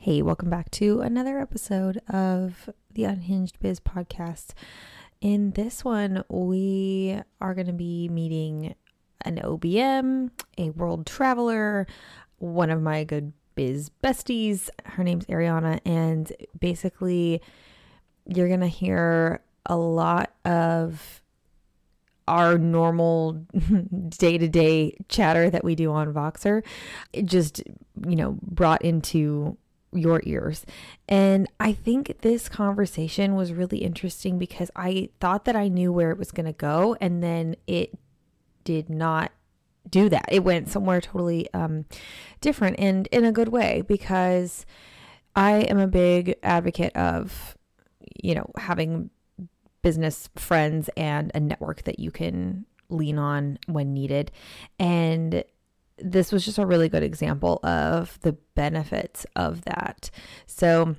Hey, welcome back to another episode of the Unhinged Biz podcast. In this one, we are going to be meeting an OBM, a world traveler, one of my good biz besties. Her name's Ariana, and basically, you're going to hear a lot of our normal day to day chatter that we do on Voxer, just, you know, brought into your ears. And I think this conversation was really interesting because I thought that I knew where it was going to go and then it did not do that. It went somewhere totally um, different and in a good way because I am a big advocate of, you know, having business friends and a network that you can lean on when needed. And this was just a really good example of the benefits of that. So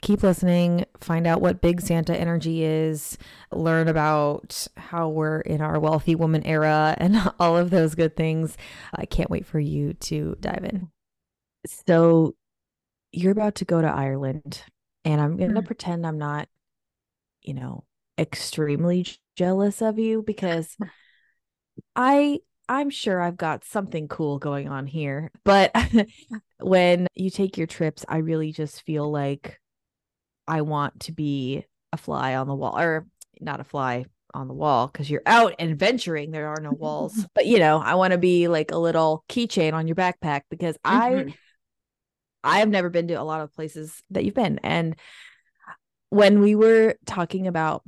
keep listening, find out what big Santa energy is, learn about how we're in our wealthy woman era and all of those good things. I can't wait for you to dive in. So you're about to go to Ireland and I'm going to mm-hmm. pretend I'm not, you know, extremely jealous of you because I I'm sure I've got something cool going on here. But when you take your trips, I really just feel like I want to be a fly on the wall or not a fly on the wall because you're out and venturing. There are no walls. but you know, I want to be like a little keychain on your backpack because mm-hmm. I I have never been to a lot of places that you've been. And when we were talking about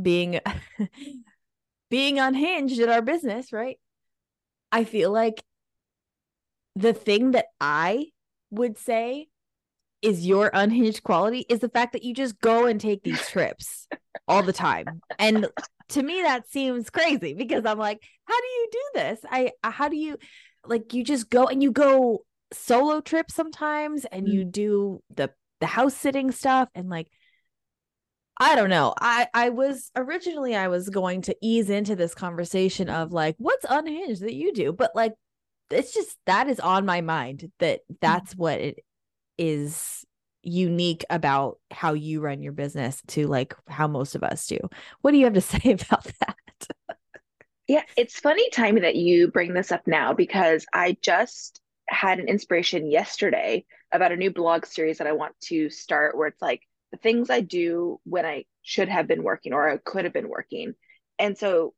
being being unhinged in our business, right? I feel like the thing that I would say is your unhinged quality is the fact that you just go and take these trips all the time. And to me that seems crazy because I'm like, how do you do this? I how do you like you just go and you go solo trips sometimes and you mm. do the the house sitting stuff and like I don't know. I I was originally I was going to ease into this conversation of like what's unhinged that you do, but like it's just that is on my mind that that's what it is unique about how you run your business to like how most of us do. What do you have to say about that? yeah, it's funny timing that you bring this up now because I just had an inspiration yesterday about a new blog series that I want to start where it's like the things I do when I should have been working or I could have been working. And so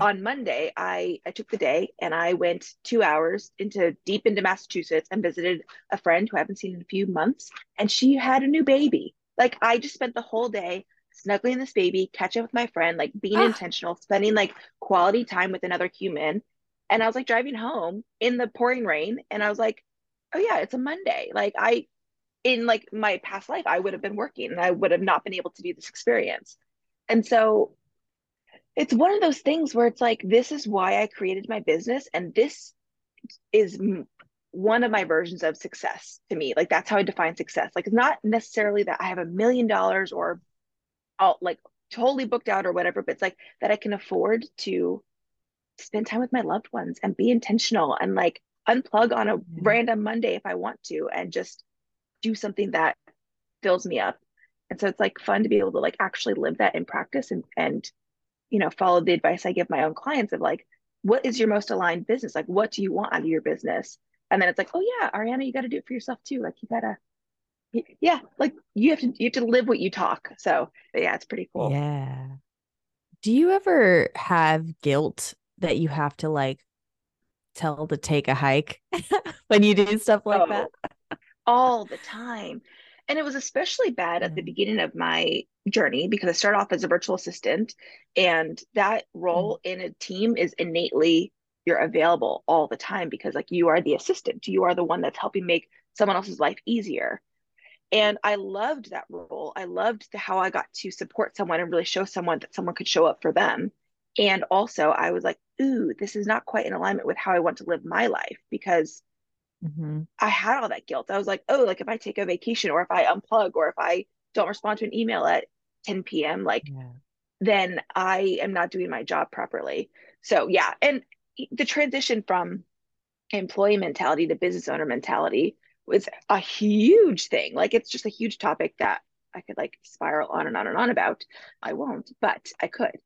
on Monday, I I took the day and I went two hours into deep into Massachusetts and visited a friend who I haven't seen in a few months, and she had a new baby. Like I just spent the whole day snuggling this baby, catching up with my friend, like being ah. intentional, spending like quality time with another human. And I was like driving home in the pouring rain, and I was like, oh yeah, it's a Monday. Like I in like my past life i would have been working and i would have not been able to do this experience. And so it's one of those things where it's like this is why i created my business and this is one of my versions of success to me. Like that's how i define success. Like it's not necessarily that i have a million dollars or all like totally booked out or whatever but it's like that i can afford to spend time with my loved ones and be intentional and like unplug on a random monday if i want to and just do something that fills me up. And so it's like fun to be able to like actually live that in practice and and you know follow the advice i give my own clients of like what is your most aligned business? Like what do you want out of your business? And then it's like oh yeah ariana you got to do it for yourself too. Like you gotta yeah like you have to you have to live what you talk. So yeah it's pretty cool. Yeah. Do you ever have guilt that you have to like tell to take a hike when you do stuff like oh, that all the time. And it was especially bad at the mm. beginning of my journey because I started off as a virtual assistant, and that role mm. in a team is innately you're available all the time because like you are the assistant, you are the one that's helping make someone else's life easier. And I loved that role. I loved the, how I got to support someone and really show someone that someone could show up for them. And also, I was like, ooh, this is not quite in alignment with how I want to live my life because mm-hmm. I had all that guilt. I was like, oh, like if I take a vacation or if I unplug or if I don't respond to an email at 10 p.m., like yeah. then I am not doing my job properly. So yeah, and the transition from employee mentality to business owner mentality was a huge thing. Like it's just a huge topic that I could like spiral on and on and on about. I won't, but I could.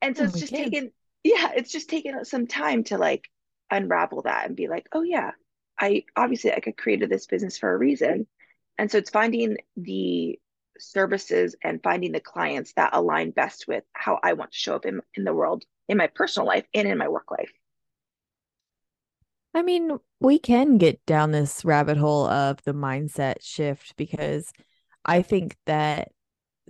And so Oh, it's just taken, yeah, it's just taken some time to like unravel that and be like, oh yeah, I obviously like I created this business for a reason. And so it's finding the services and finding the clients that align best with how I want to show up in, in the world, in my personal life and in my work life. I mean, we can get down this rabbit hole of the mindset shift because I think that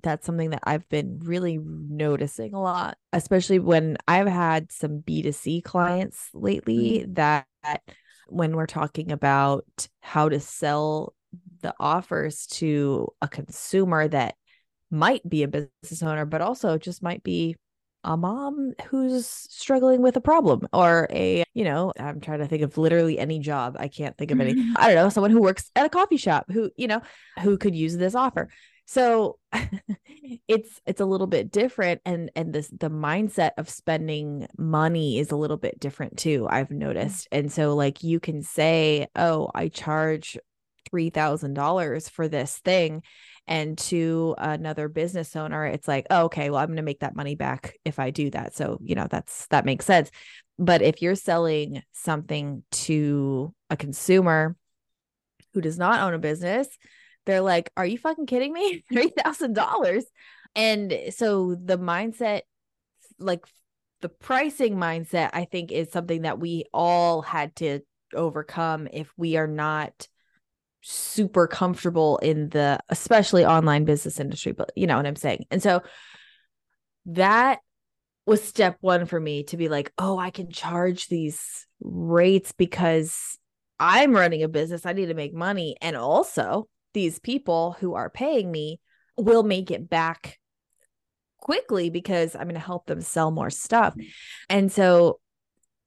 that's something that I've been really noticing a lot, especially when I've had some B2C clients lately mm-hmm. that when we're talking about how to sell the offers to a consumer that might be a business owner, but also just might be a mom who's struggling with a problem or a, you know, I'm trying to think of literally any job. I can't think of any. Mm-hmm. I don't know, someone who works at a coffee shop who, you know, who could use this offer. So it's it's a little bit different and and this the mindset of spending money is a little bit different too. I've mm. noticed. And so like you can say, "Oh, I charge $3,000 for this thing." And to another business owner, it's like, oh, okay, well, I'm going to make that money back if I do that. So, you know, that's that makes sense. But if you're selling something to a consumer who does not own a business, they're like, are you fucking kidding me? $3,000. And so the mindset, like the pricing mindset, I think is something that we all had to overcome if we are not super comfortable in the especially online business industry but you know what i'm saying and so that was step one for me to be like oh i can charge these rates because i'm running a business i need to make money and also these people who are paying me will make it back quickly because i'm going to help them sell more stuff and so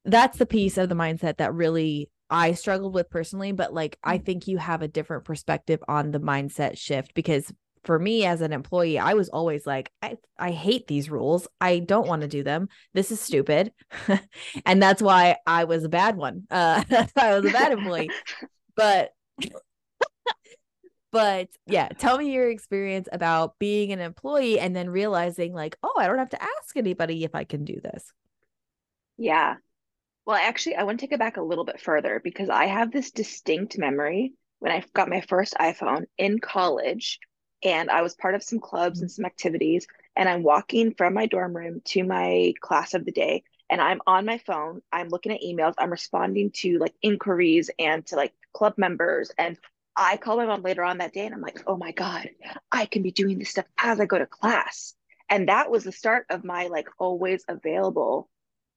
that's the piece of the mindset that really I struggled with personally, but like I think you have a different perspective on the mindset shift because for me as an employee, I was always like, I, I hate these rules. I don't want to do them. This is stupid. and that's why I was a bad one. Uh, that's why I was a bad employee. But but yeah, tell me your experience about being an employee and then realizing like, oh, I don't have to ask anybody if I can do this. Yeah. Well, actually, I want to take it back a little bit further because I have this distinct memory when I got my first iPhone in college and I was part of some clubs and mm. some activities. And I'm walking from my dorm room to my class of the day and I'm on my phone. I'm looking at emails. I'm responding to like inquiries and to like club members. And I call my mom later on that day and I'm like, oh my God, I can be doing this stuff as I go to class. And that was the start of my like always available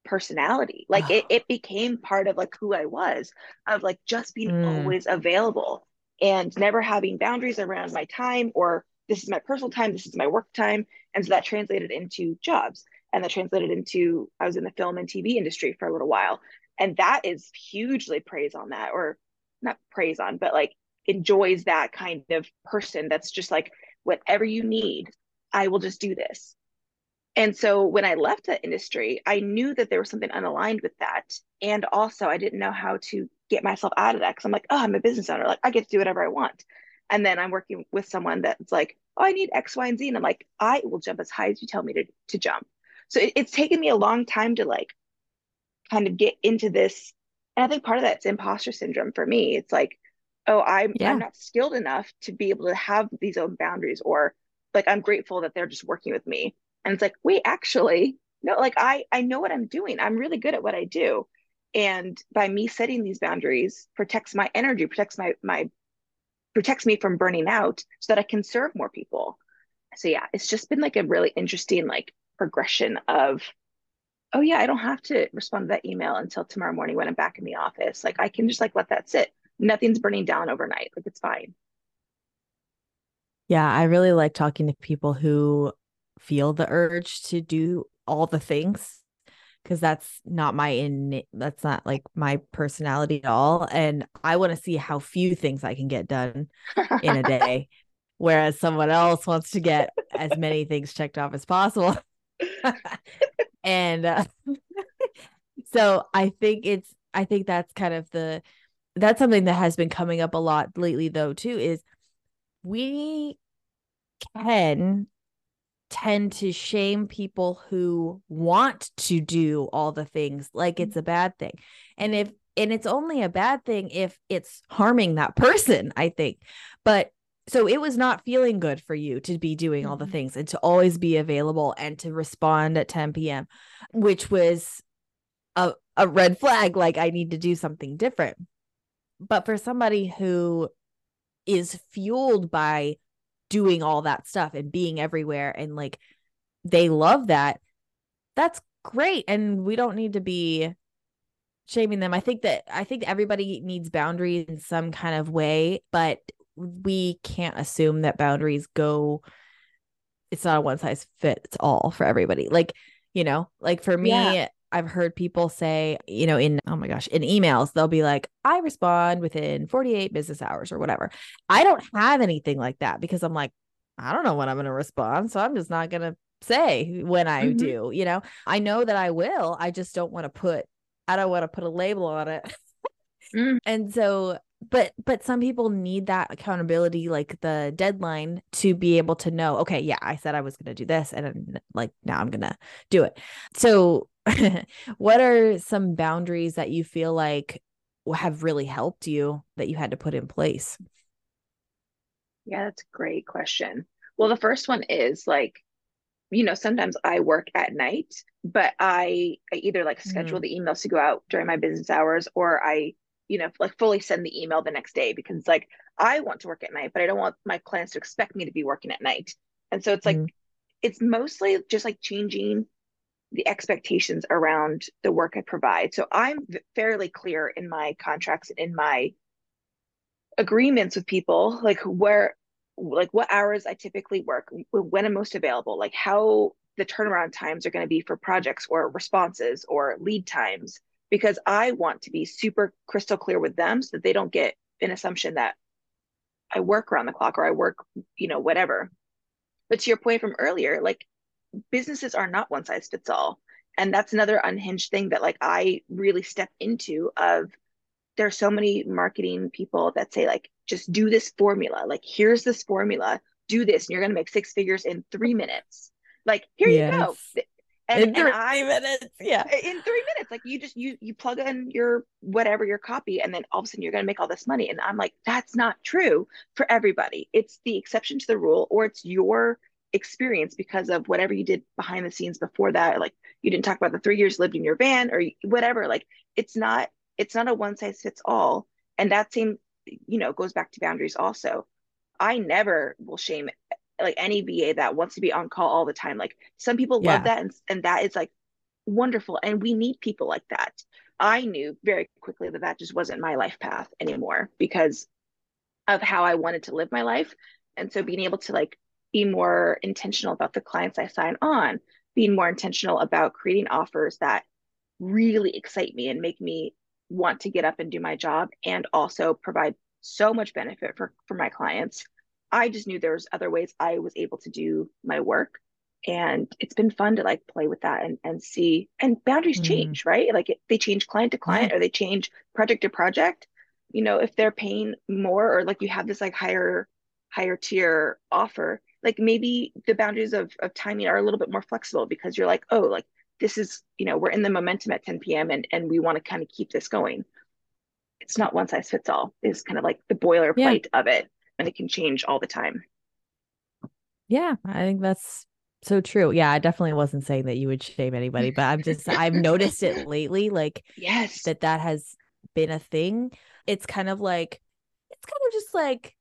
personality. Like it, it became part of like who I was, of like just being Mm. always available and never having boundaries around my time or this is my personal time, this is my work time. And so that translated into jobs and that translated into I was in the film and TV industry for a little while. And that is hugely praise on that, or not praise on, but like enjoys that kind of person that's just like, whatever you need, I will just do this. And so when I left the industry, I knew that there was something unaligned with that. And also, I didn't know how to get myself out of that because I'm like, oh, I'm a business owner. Like, I get to do whatever I want. And then I'm working with someone that's like, oh, I need X, Y, and Z. And I'm like, I will jump as high as you tell me to, to jump. So it, it's taken me a long time to like kind of get into this. And I think part of that's imposter syndrome for me. It's like, oh, I'm Yeah. I'm not skilled enough to be able to have these own boundaries, or like I'm grateful that they're just working with me. And it's like, wait, actually, no, like I I know what I'm doing. I'm really good at what I do. And by me setting these boundaries protects my energy, protects my my protects me from burning out so that I can serve more people. So yeah, it's just been like a really interesting like progression of oh yeah, I don't have to respond to that email until tomorrow morning when I'm back in the office. Like I can just like let that sit. Nothing's burning down overnight. Like it's fine. Yeah, I really like talking to people who feel the urge to do all the things because that's not my in that's not like my personality at all and I want to see how few things I can get done in a day whereas someone else wants to get as many things checked off as possible. and uh, so I think it's I think that's kind of the that's something that has been coming up a lot lately though too is we can tend to shame people who want to do all the things like it's a bad thing. And if and it's only a bad thing if it's harming that person, I think. But so it was not feeling good for you to be doing all the Mhm. things and to always be available and to respond at 10 p.m., which was a, a red flag. Like I need to do something different. But for somebody who is fueled by doing all that stuff and being everywhere and like they love that, that's great. And we don't need to be shaming them. I think that I think everybody needs boundaries in some kind of way, but we can't assume that boundaries go it's not a one size fits all for everybody. Like, you know, like for me, Yeah. I've heard people say, you know, in oh my gosh, in emails, they'll be like, I respond within 48 business hours or whatever. I don't have anything like that because I'm like, I don't know when I'm going to respond. So I'm just not going to say when I Mhm. do, you know. I know that I will. I just don't want to put I don't want to put a label on it. Mm. And so but but some people need that accountability like the deadline to be able to know okay yeah i said i was going to do this and then, like now i'm going to do it so what are some boundaries that you feel like have really helped you that you had to put in place Yeah, that's a great question. Well, the first one is like, you know, sometimes I work at night, but I, I either like schedule Mhm. the emails to go out during my business hours or I, you know, like fully send the email the next day because like I want to work at night, but I don't want my clients to expect me to be working at night. And so it's like, Mhm. it's mostly just like changing the expectations around the work I provide. So I'm fairly clear in my contracts and in my agreements with people, like where, like what hours I typically work, when I'm most available, like how the turnaround times are going to be for projects or responses or lead times, because I want to be super crystal clear with them so that they don't get an assumption that I work around the clock or I work, you know, whatever. But to your point from earlier, like businesses are not one size fits all. And that's another unhinged thing that like I really step into of there's so many marketing people that say like just do this formula. Like here's this formula. Do this and you're going to make six figures in three minutes. Like here you go. And, in and three i minutes. Yeah. In three minutes like you just you you plug in your whatever your copy and then all of a sudden you're going to make all this money. And i'm like that's not true for everybody. It's the exception to the rule or it's your experience because of whatever you did behind the scenes before that like you didn't talk about the three years lived in your van or whatever like it's not it's not a one size fits all. And that same you know goes back to boundaries also. I never will shame like any va that wants to be on call all the time. Like some people Yeah. love that and, and that is like wonderful. And we need people like that. I knew very quickly that that just wasn't my life path anymore because of how i wanted to live my life. And so being able to like be more intentional about the clients i sign on being more intentional about creating offers that really excite me and make me want to get up and do my job and also provide so much benefit for for my clients. I just knew there was other ways i was able to do my work and it's been fun to like play with that and, and see and boundaries Mhm. change right? Like it, they change client to client or they change project to project. You know if they're paying more or like you have this like higher higher tier offer like maybe the boundaries of, of timing are a little bit more flexible because you're like oh like this is you know we're in the momentum at 10 p.m and and we want to kind of keep this going it's not one size fits all is kind of like the boilerplate of it and it can change all the time Yeah, I think that's so true. Yeah, I definitely wasn't saying that you would shame anybody, but I'm just I've noticed it lately like yes that that has been a thing. It's kind of like it's kind of just like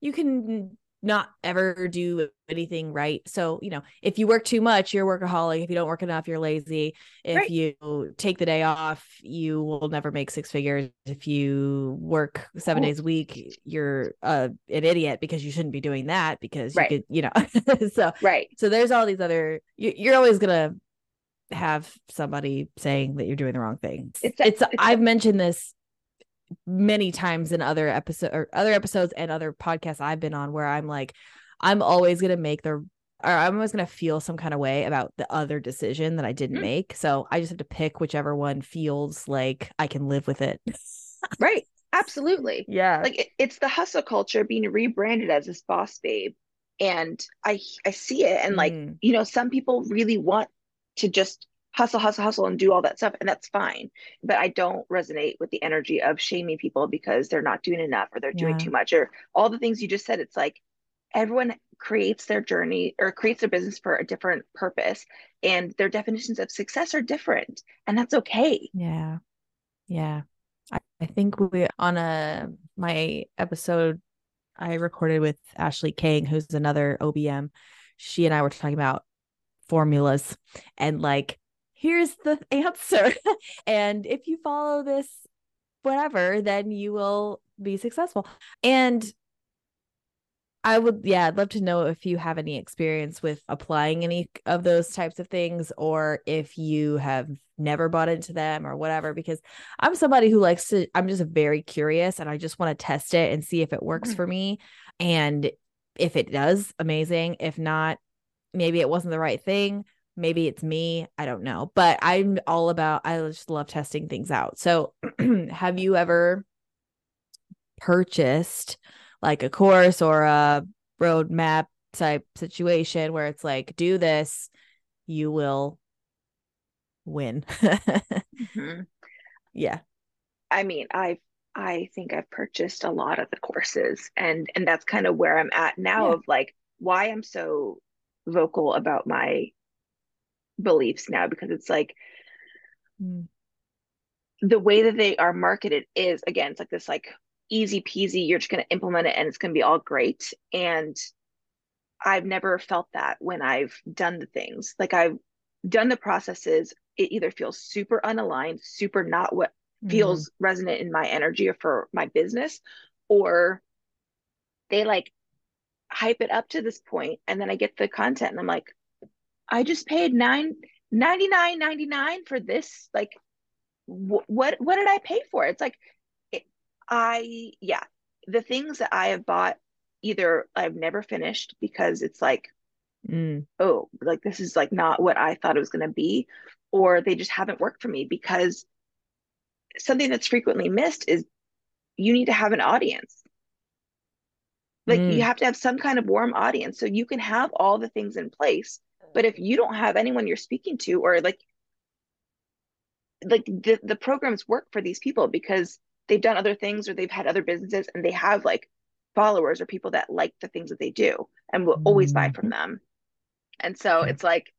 you can not ever do anything right. So, you know, if you work too much, you're workaholic. If you don't work enough, you're lazy. If Right. you take the day off, you will never make six figures. If you work seven days a week, you're uh, an idiot because you shouldn't be doing that because you could, you know. so, right so there's all these other. You, you're always gonna have somebody saying that you're doing the wrong thing. It's It's, it's I've mentioned this many times in other episode or other episodes and other podcasts I've been on where I'm like, I'm always gonna make the or I'm always gonna feel some kind of way about the other decision that I didn't Mm. make. So I just have to pick whichever one feels like I can live with it. right. Absolutely. Yeah. Like it, it's the hustle culture being rebranded as this boss babe. And I I see it. And like, Mm. you know, some people really want to just hustle, hustle, hustle and do all that stuff. And that's fine. But I don't resonate with the energy of shaming people because they're not doing enough or they're doing Yeah. too much or all the things you just said. It's like everyone creates their journey or creates their business for a different purpose. And their definitions of success are different. And that's okay. Yeah. Yeah. I, I think we on a my episode I recorded with Ashley King, who's another OBM. She and I were talking about formulas and like, here's the answer. and if you follow this, whatever, then you will be successful. And I would, yeah, I'd love to know if you have any experience with applying any of those types of things or if you have never bought into them or whatever, because I'm somebody who likes to, I'm just very curious and I just want to test it and see if it works for mm. me. And if it does, amazing. If not, maybe it wasn't the right thing. Maybe it's me. I don't know. But I'm all about, I just love testing things out. So have you ever purchased like a course or a roadmap type situation where it's like, do this, you will win. Mhm. yeah. I mean, I I think I've purchased a lot of the courses and and that's kind of where I'm at now Yeah. of like why I'm so vocal about my beliefs now because it's like Mm. the way that they are marketed is again it's like this like easy peasy you're just going to implement it and it's going to be all great and I've never felt that when I've done the things like I've done the processes it either feels super unaligned super not what Mm. feels resonant in my energy or for my business or they like hype it up to this point and then I get the content and I'm like I just paid nine ninety nine ninety nine for this like wh- what what did I pay for it's like it, I yeah the things that I have bought either I've never finished because it's like Mm. oh like this is like not what I thought it was going to be or they just haven't worked for me because something that's frequently missed is you need to have an audience like you Mm. have to have some kind of warm audience so you can have all the things in place but if you don't have anyone you're speaking to or like like the, the programs work for these people because they've done other things or they've had other businesses and they have like followers or people that like the things that they do and will always buy from Mhm. them and so it's like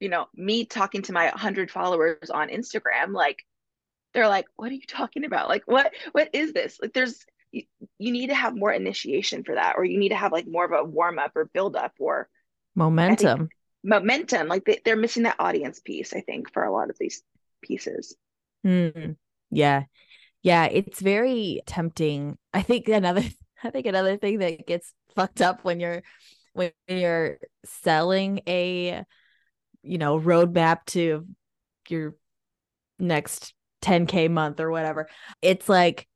you know me talking to my 100 followers on instagram like they're like what are you talking about like what what is this like there's you, you need to have more initiation for that or you need to have like more of a warm up or build up or Momentum. Momentum like they, they're missing that audience piece i think for a lot of these pieces Mm. Yeah. Yeah. It's very tempting. I think another I think another thing that gets fucked up when you're when you're selling a you know roadmap to your next 10k month or whatever. It's like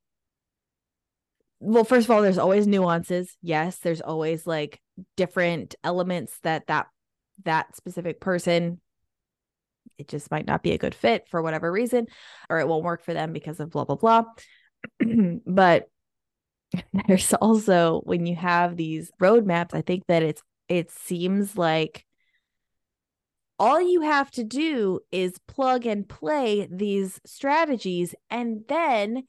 well first of all there's always nuances. Yes, there's always like different elements that that that specific person it just might not be a good fit for whatever reason or it won't work for them because of blah blah blah. But there's also when you have these roadmaps i think that it's it seems like all you have to do is plug and play these strategies and then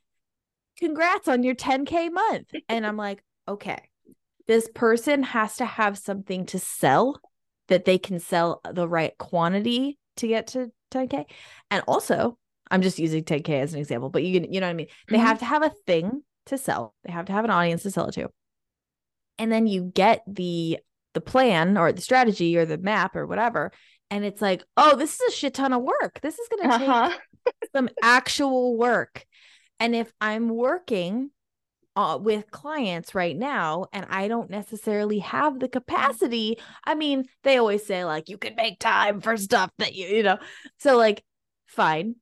congrats on your 10k month. And i'm like okay this person has to have something to sell that they can sell the right quantity to get to 10k and also i'm just using 10k as an example but you you know what i mean? They Mhm. have to have a thing to sell. They have to have an audience to sell it to. And then you get the the plan or the strategy or the map or whatever and it's like oh this is a shit ton of work. This is going to take uh-huh. some actual work. And if I'm working uh, with clients right now and I don't necessarily have the capacity, I mean, they always say, like, you can make time for stuff that you, you know, so like, fine.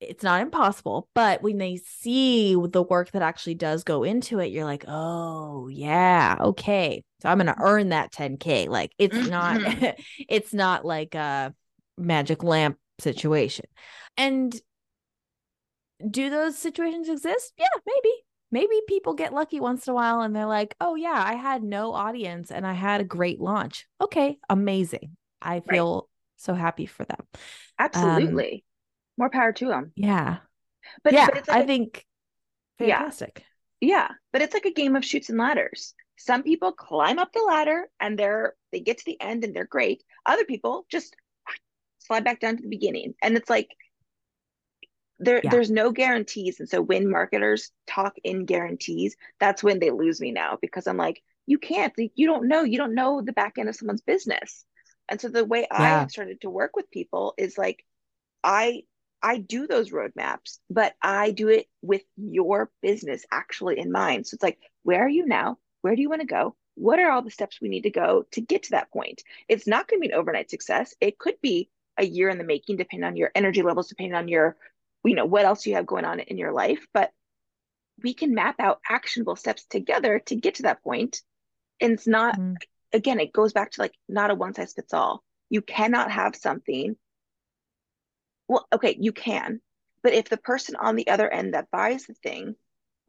It's not impossible, but when they see the work that actually does go into it, you're like, oh, yeah, okay. So I'm going to earn that 10K. Like, it's not, Mhm. it's not like a magic lamp situation. And do those situations exist? Yeah, maybe. Maybe people get lucky once in a while and they're like, oh, yeah, I had no audience and I had a great launch. Okay, amazing. I feel right. so happy for them. Absolutely. Um, More power to them. Yeah. But yeah, but like I a, think fantastic. Yeah. yeah. But it's like a game of Chutes and Ladders. Some people climb up the ladder and they're they get to the end and they're great. Other people just slide back down to the beginning. And it's like there yeah. there's no guarantees. And so when marketers talk in guarantees that's when they lose me now because i'm like you can't you don't know you don't know the back end of someone's business. And so the way yeah. i started to work with people is like i i do those roadmaps but i do it with your business actually in mind. So it's like where are you now? Where do you want to go? What are all the steps we need to go to get to that point? It's not going to be an overnight success. It could be a year in the making depending on your energy levels depending on your you know what else you have going on in your life but we can map out actionable steps together to get to that point. And it's not mm. again it goes back to like not a one size fits all you cannot have something well okay you can but if the person on the other end that buys the thing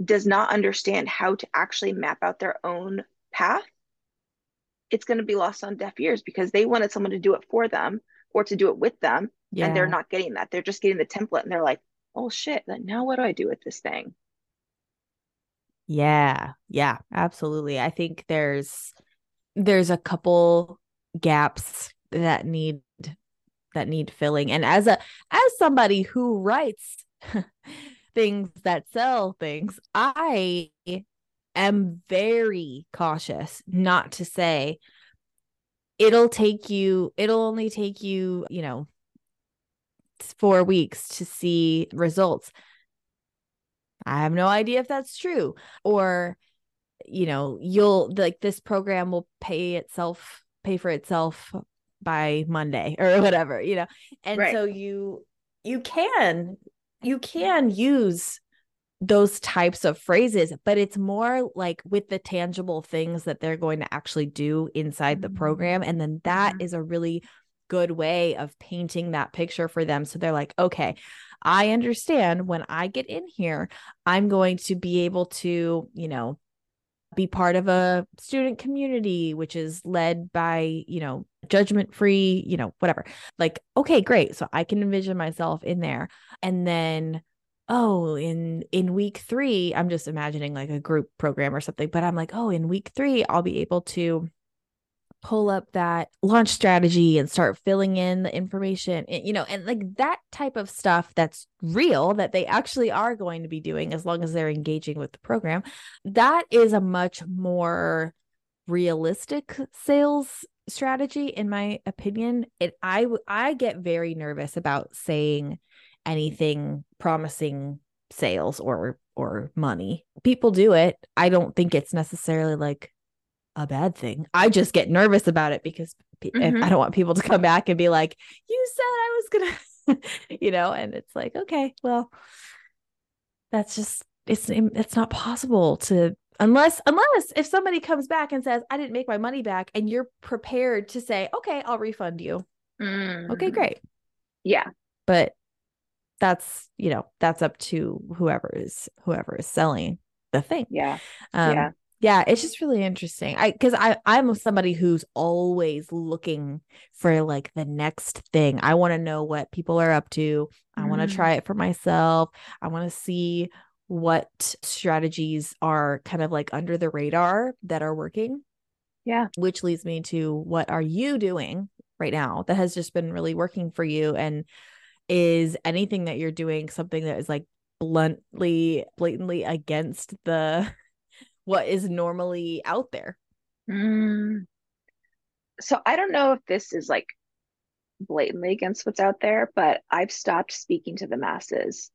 does not understand how to actually map out their own path it's going to be lost on deaf ears because they wanted someone to do it for them or to do it with them yeah. and they're not getting that. They're just getting the template and they're like oh shit now what do i do with this thing? Yeah. Yeah absolutely. I think there's there's a couple gaps that need that need filling. And as a as somebody who writes things that sell things i am very cautious not to say it'll take you it'll only take you you know four weeks to see results i have no idea if that's true or you know you'll like this program will pay itself pay for itself by monday or whatever you know and right. so you you can you can use those types of phrases, but it's more like with the tangible things that they're going to actually do inside the program. Mm-hmm. And then that mm-hmm. a really good way of painting that picture for them. So they're like, okay, I understand when I get in here, I'm going to be able to, you know, be part of a student community, which is led by, you know, judgment free, you know, whatever. Like, okay, great. So I can envision myself in there. And then oh in in week 3 i'm just imagining like a group program or something but i'm like oh in week 3 i'll be able to pull up that launch strategy and start filling in the information you know and like that type of stuff that's real that they actually are going to be doing as long as they're engaging with the program that is a much more realistic sales strategy in my opinion it i i get very nervous about saying anything promising sales or or money. People do it. I don't think it's necessarily like a bad thing. I just get nervous about it because mm-hmm. I don't want people to come back and be like, "You said I was going to," you know, and it's like, "Okay, well, that's just it's it's not possible to unless unless if somebody comes back and says, "I didn't make my money back," and you're prepared to say, "Okay, I'll refund you." Mm. Okay, great. Yeah. But that's you know that's up to whoever is whoever is selling the thing yeah um, yeah yeah it's just really interesting. I because i i'm somebody who's always looking for like the next thing. I want to know what people are up to. I want to mm. try it for myself. I want to see what strategies are kind of like under the radar that are working. Yeah. Which leads me to what are you doing right now that has just been really working for you? And is anything that you're doing something that is like bluntly blatantly against the what is normally out there mm. so i don't know if this is like blatantly against what's out there but i've stopped speaking to the masses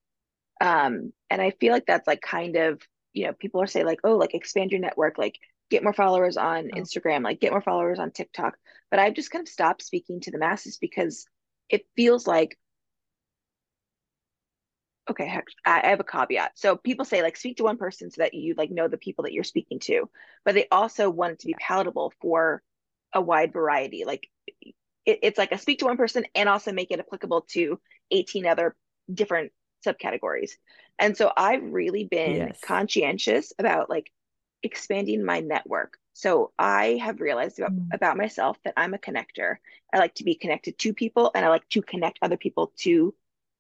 um and i feel like that's like kind of you know people are saying like oh like expand your network like get more followers on oh. instagram like get more followers on tiktok but i've just kind of stopped speaking to the masses because it feels like okay i have a caveat so people say like speak to one person so that you like know the people that you're speaking to but they also want it to be palatable for a wide variety like it, it's like a speak to one person and also make it applicable to 18 other different subcategories And so I've really been Yes. conscientious about like expanding my network. So I have realized about, Mm. about myself that I'm a connector. I like to be connected to people and I like to connect other people to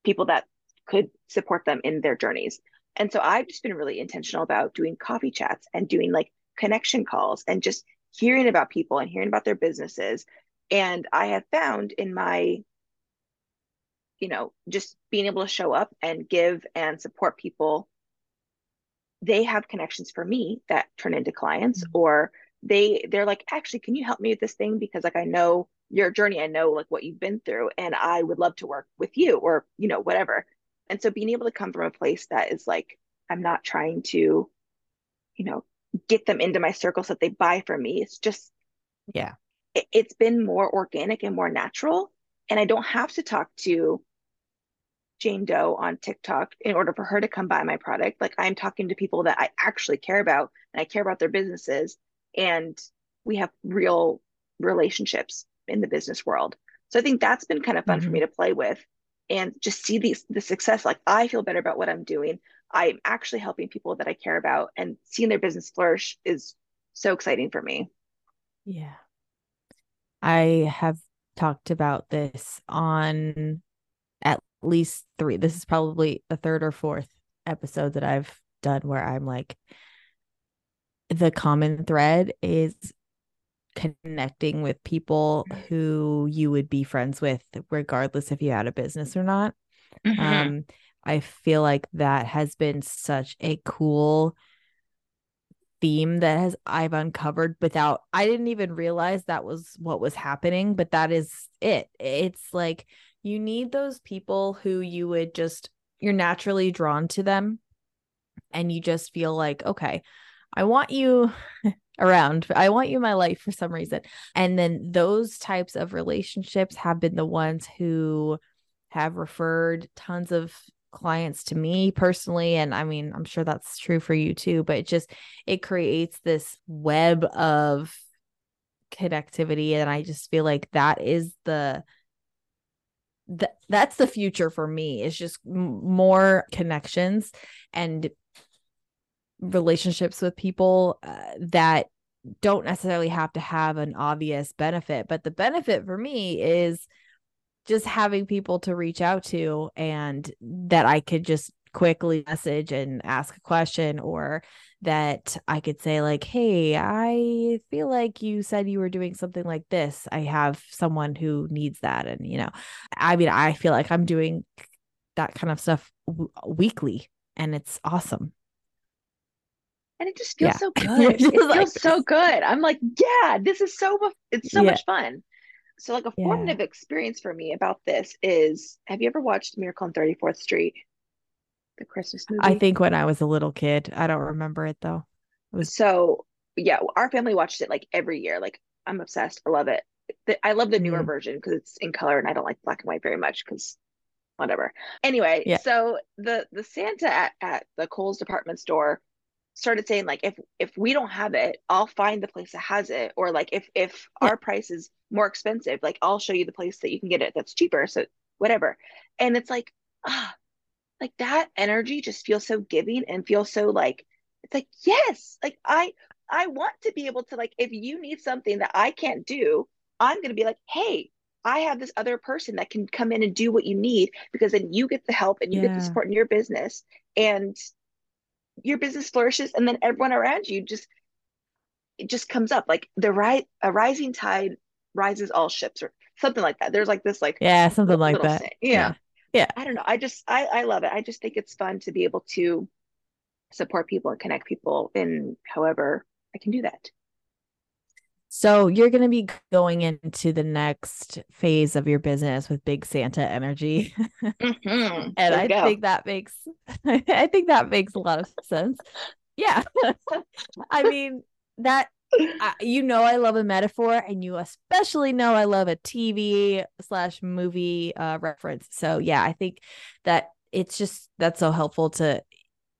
people that could support them in their journeys. And so I've just been really intentional about doing coffee chats and doing like connection calls and just hearing about people and hearing about their businesses. And I have found in my, you know, just being able to show up and give and support people, they have connections for me that turn into clients Mhm. or they they're like, actually, can you help me with this thing? Because like I know your journey, I know like what you've been through, and I would love to work with you or you know, whatever. And so being able to come from a place that is like, I'm not trying to, you know, get them into my circle so that they buy from me. It's just Yeah. it, it's been more organic and more natural. And I don't have to talk to Jane Doe on TikTok in order for her to come buy my product. Like I'm talking to people that I actually care about and I care about their businesses. And we have real relationships in the business world. So I think that's been kind of fun for me Mhm. to play with and just see these the success. Like I feel better about what I'm doing. I'm actually helping people that I care about and seeing their business flourish is so exciting for me. Yeah. I have talked about this on at least three. This is probably the third or fourth episode that I've done where I'm like, the common thread is connecting with people who you would be friends with, regardless if you had a business or not. Um, I feel like that has been such a cool theme that has I've uncovered without I didn't even realize that was what was happening, but that is it. It's like you need those people who you would just you're naturally drawn to them and you just feel like, okay, I want you around. I want you in my life for some reason. And then those types of relationships have been the ones who have referred tons of clients to me personally and I mean I'm sure that's true for you too but it just it creates this web of connectivity and I just feel like that is the that that's the future for me is just more connections and relationships with people uh, that don't necessarily have to have an obvious benefit but the benefit for me is just having people to reach out to and that I could just quickly message and ask a question or that I could say like hey I feel like you said you were doing something like this. I have someone who needs that. And you know I mean I feel like I'm doing that kind of stuff w- weekly and it's awesome and it just feels Yeah. so good. It feels so good. I'm like, yeah, this is so it's so Yeah. much fun. So like a Yeah. formative experience for me about this is have you ever watched Miracle on 34th Street? The Christmas movie? I think when I was a little kid I don't remember it though It was- so yeah, our family watched it like every year. Like I'm obsessed. I love it. The- I love the newer Mm. version because it's in color and I don't like black and white very much because whatever. Anyway, Yeah. so the the Santa at, at the Kohl's department store started saying like if if we don't have it, I'll find the place that has it. Or like if if Yeah. our price is more expensive, like I'll show you the place that you can get it that's cheaper. So whatever. And it's like ah like that energy just feels so giving and feels so like it's like yes like i i want to be able to like if you need something that i can't do i'm going to be like hey i have this other person that can come in and do what you need because then you get the help and you get the support in your business and your business flourishes and then everyone around you just it just comes up like the right a rising tide rises all ships or something like that there's like this like yeah something like that saying. yeah Yeah. I don't know. I just I I love it. I just think it's fun to be able to support people and connect people in however I can do that. So you're going to be going into the next phase of your business with big Santa energy. Mhm. and I go. think that makes I think that makes a lot of sense. Yeah. I mean, that I, you know I love a metaphor and you especially know I love a TV slash movie uh reference. So yeah, I think that it's just that's so helpful to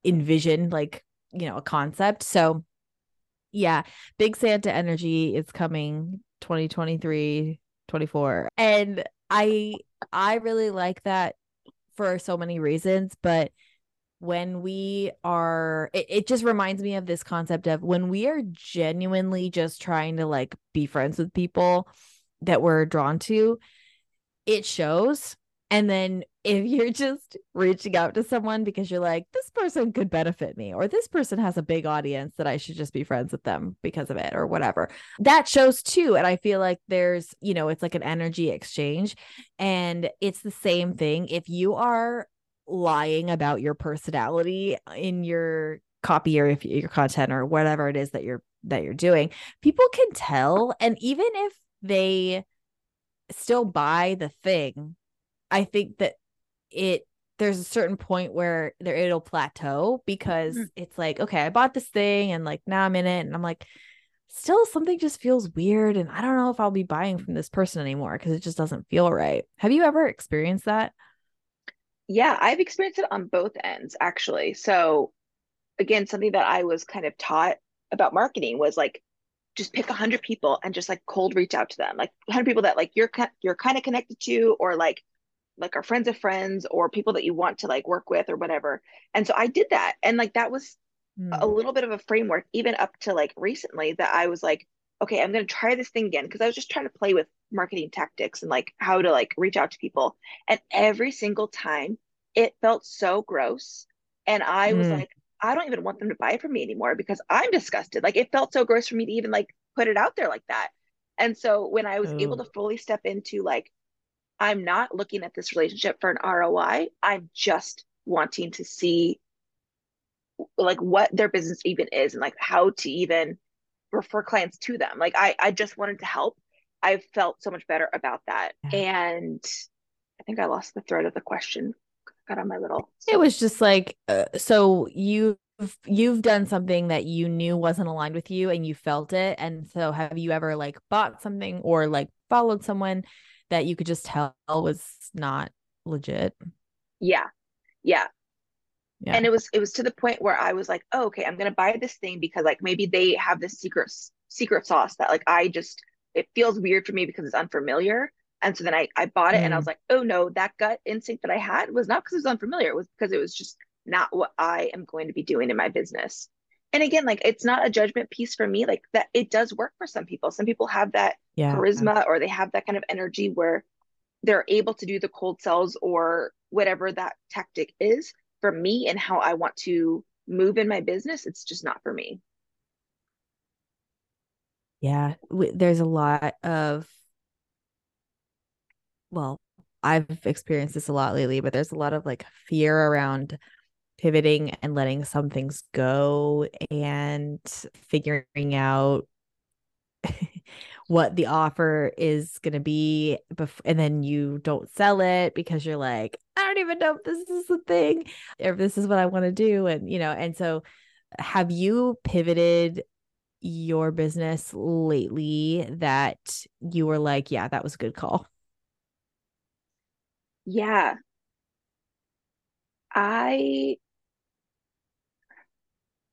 envision like, you know, a concept. So yeah, big Santa energy is coming 2023, 24. And I I really like that for so many reasons, but when we are it, it just reminds me of this concept of when we are genuinely just trying to like be friends with people that we're drawn to it shows and then if you're just reaching out to someone because you're like this person could benefit me or this person has a big audience that I should just be friends with them because of it or whatever. That shows too and I feel like there's you know it's like an energy exchange and it's the same thing. If you are lying about your personality in your copy or if your content or whatever it is that you're that you're doing people can tell and even if they still buy the thing i think that it there's a certain point where there it'll plateau because mm-hmm. it's like okay i bought this thing and like now i'm in it and i'm like still something just feels weird and i don't know if i'll be buying from this person anymore because it just doesn't feel right have you ever experienced that yeah, I've experienced it on both ends actually. So again, something that I was kind of taught about marketing was like just pick 100 people and just like cold reach out to them. Like 100 people that like you're you're kind of connected to or like like our friends of friends or people that you want to like work with or whatever. And so I did that and like that was mm. a little bit of a framework even up to like recently that I was like okay, I'm going to try this thing again because I was just trying to play with marketing tactics and like how to like reach out to people. And every single time it felt so gross. And I was mm. like, I don't even want them to buy it from me anymore because I'm disgusted. Like it felt so gross for me to even like put it out there like that. And so when I was able to fully step into like, I'm not looking at this relationship for an ROI, I'm just wanting to see like what their business even is and like how to even refer clients to them. Like I I just wanted to help. I felt so much better about that. And I think I lost the thread of the question. Got on my little. It was just like uh, so you you've done something that you knew wasn't aligned with you and you felt it and so have you ever like bought something or like followed someone that you could just tell was not legit yeah yeah yeah. And it was it was to the point where I was like, oh, okay, I'm gonna buy this thing because like maybe they have this secret secret sauce that like I just it feels weird for me because it's unfamiliar. And so then I I bought it mm. and I was mm. like, oh no, that gut instinct that I had was not because it was unfamiliar, it was because it was just not what I am going to be doing in my business. And again, like it's not a judgment piece for me, like that it does work for some people. Some people have that yeah. charisma or they have that kind of energy where they're able to do the cold sells or whatever that tactic is for me and how I want to move in my business, it's just not for me. Yeah, there's a lot of, well, I've experienced this a lot lately, but there's a lot of like fear around pivoting and letting some things go and figuring out what the offer is going to be bef- and then you don't sell it because you're like I don't even know if this is the thing or if this is what I want to do and you know and so have you pivoted your business lately that you were like yeah that was a good call yeah. I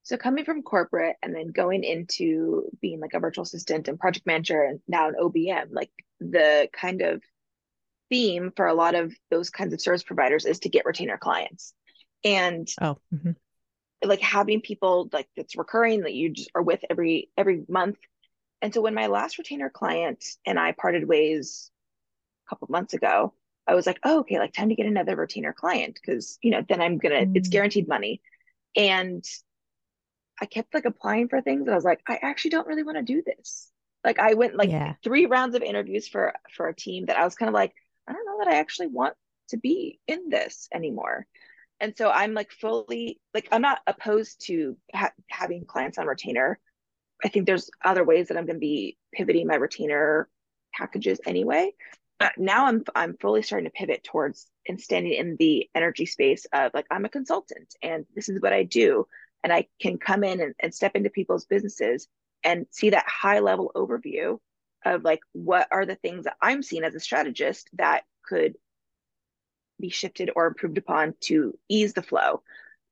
so coming from corporate and then going into being like a virtual assistant and project manager and now an OBM, like the kind of theme for a lot of those kinds of service providers is to get retainer clients. And oh, mm-hmm. like having people like that's recurring that you just are with every every month. And so when my last retainer client and I parted ways a couple months ago, I was like, oh, okay, like time to get another retainer client because you know then I'm gonna mm-hmm. it's mm. guaranteed money. And I kept like applying for things and I was like, I actually don't really want to do this. Like I went like yeah. three rounds of interviews for for a team that I was kind of like, I don't know that I actually want to be in this anymore. And so I'm like fully like I'm not opposed to ha- having clients on retainer. I think there's other ways that I'm going to be pivoting my retainer packages anyway. But now I'm I'm fully starting to pivot towards and standing in the energy space of like I'm a consultant and this is what I do and I can come in and, and step into people's businesses and see that high level overview of like what are the things that I'm seeing as a strategist that could be shifted or improved upon to ease the flow.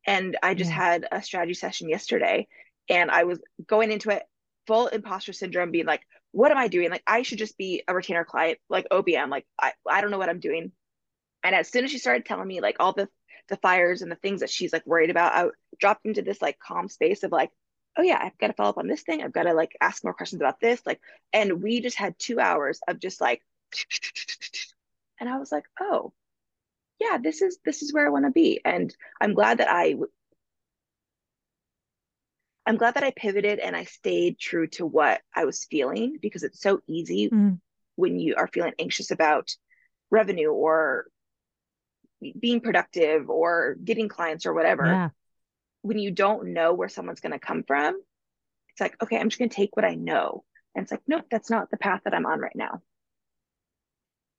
And I just yeah. had a strategy session yesterday and I was going into it full imposter syndrome, being like, what am I doing? Like, I should just be a retainer client, like OBM. Like, I, I don't know what I'm doing. And as soon as she started telling me like all the the fires and the things that she's like worried about, I dropped into this like calm space of like, oh yeah, I've got to follow up on this thing. I've got to like ask more questions about this. Like, and we just had two hours of just like, and I was like, oh, yeah, this is this is where I want to be. And I'm glad that I I'm glad that I pivoted and I stayed true to what I was feeling because it's so easy mm. when you are feeling anxious about revenue or being productive or getting clients or whatever. Yeah. When you don't know where someone's going to come from, it's like, okay, I'm just going to take what I know. And it's like, nope, that's not the path that I'm on right now.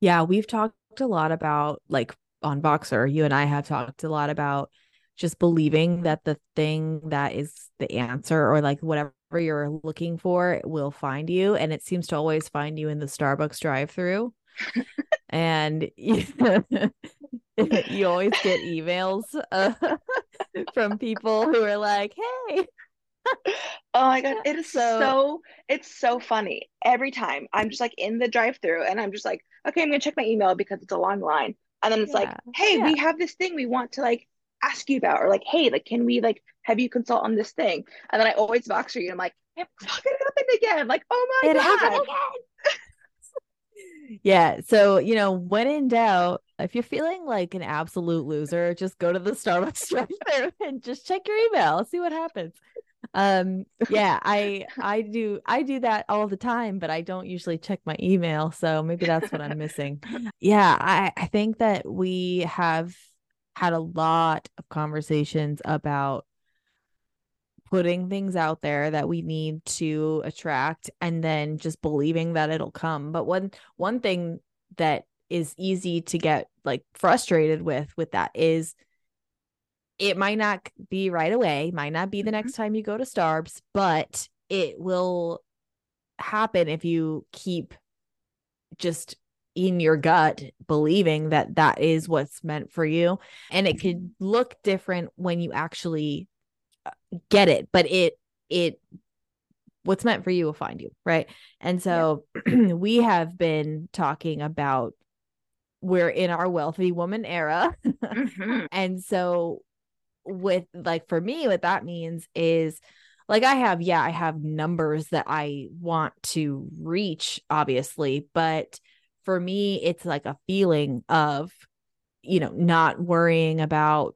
Yeah, we've talked a lot about like on Voxer you and I have talked a lot about just believing that the thing that is the answer or like whatever you're looking for will find you and it seems to always find you in the Starbucks drive-through and you, you, always get emails uh, from people who are like hey. Oh my god. It is so, so it's so funny. Every time i'm just like in the drive-through and i'm just like okay i'm gonna check my email because it's a long line. And then it's yeah. like hey yeah. we have this thing we want to like ask you about or like hey like can we like have you consult on this thing? And then i always Voxer you and i'm like it fucking happened again. Like oh my it god happened again yeah so you know when in doubt if you're feeling like an absolute loser just go to the starbucks drive there and just check your email see what happens. Um yeah i i do i do that all the time but i don't usually check my email so maybe that's what i'm missing. Yeah i i think that we have had a lot of conversations about putting things out there that we need to attract and then just believing that it'll come but one one thing that is easy to get like frustrated with with that is it might not be right away might not be the mm-hmm. next time you go to starbs but it will happen if you keep just in your gut believing that that is what's meant for you and it could look different when you actually get it but it it what's meant for you will find you right and so yeah. we have been talking about we're in our wealthy woman era mm-hmm. and so with like for me what that means is like I have yeah I have numbers that I want to reach obviously but for me it's like a feeling of you know not worrying about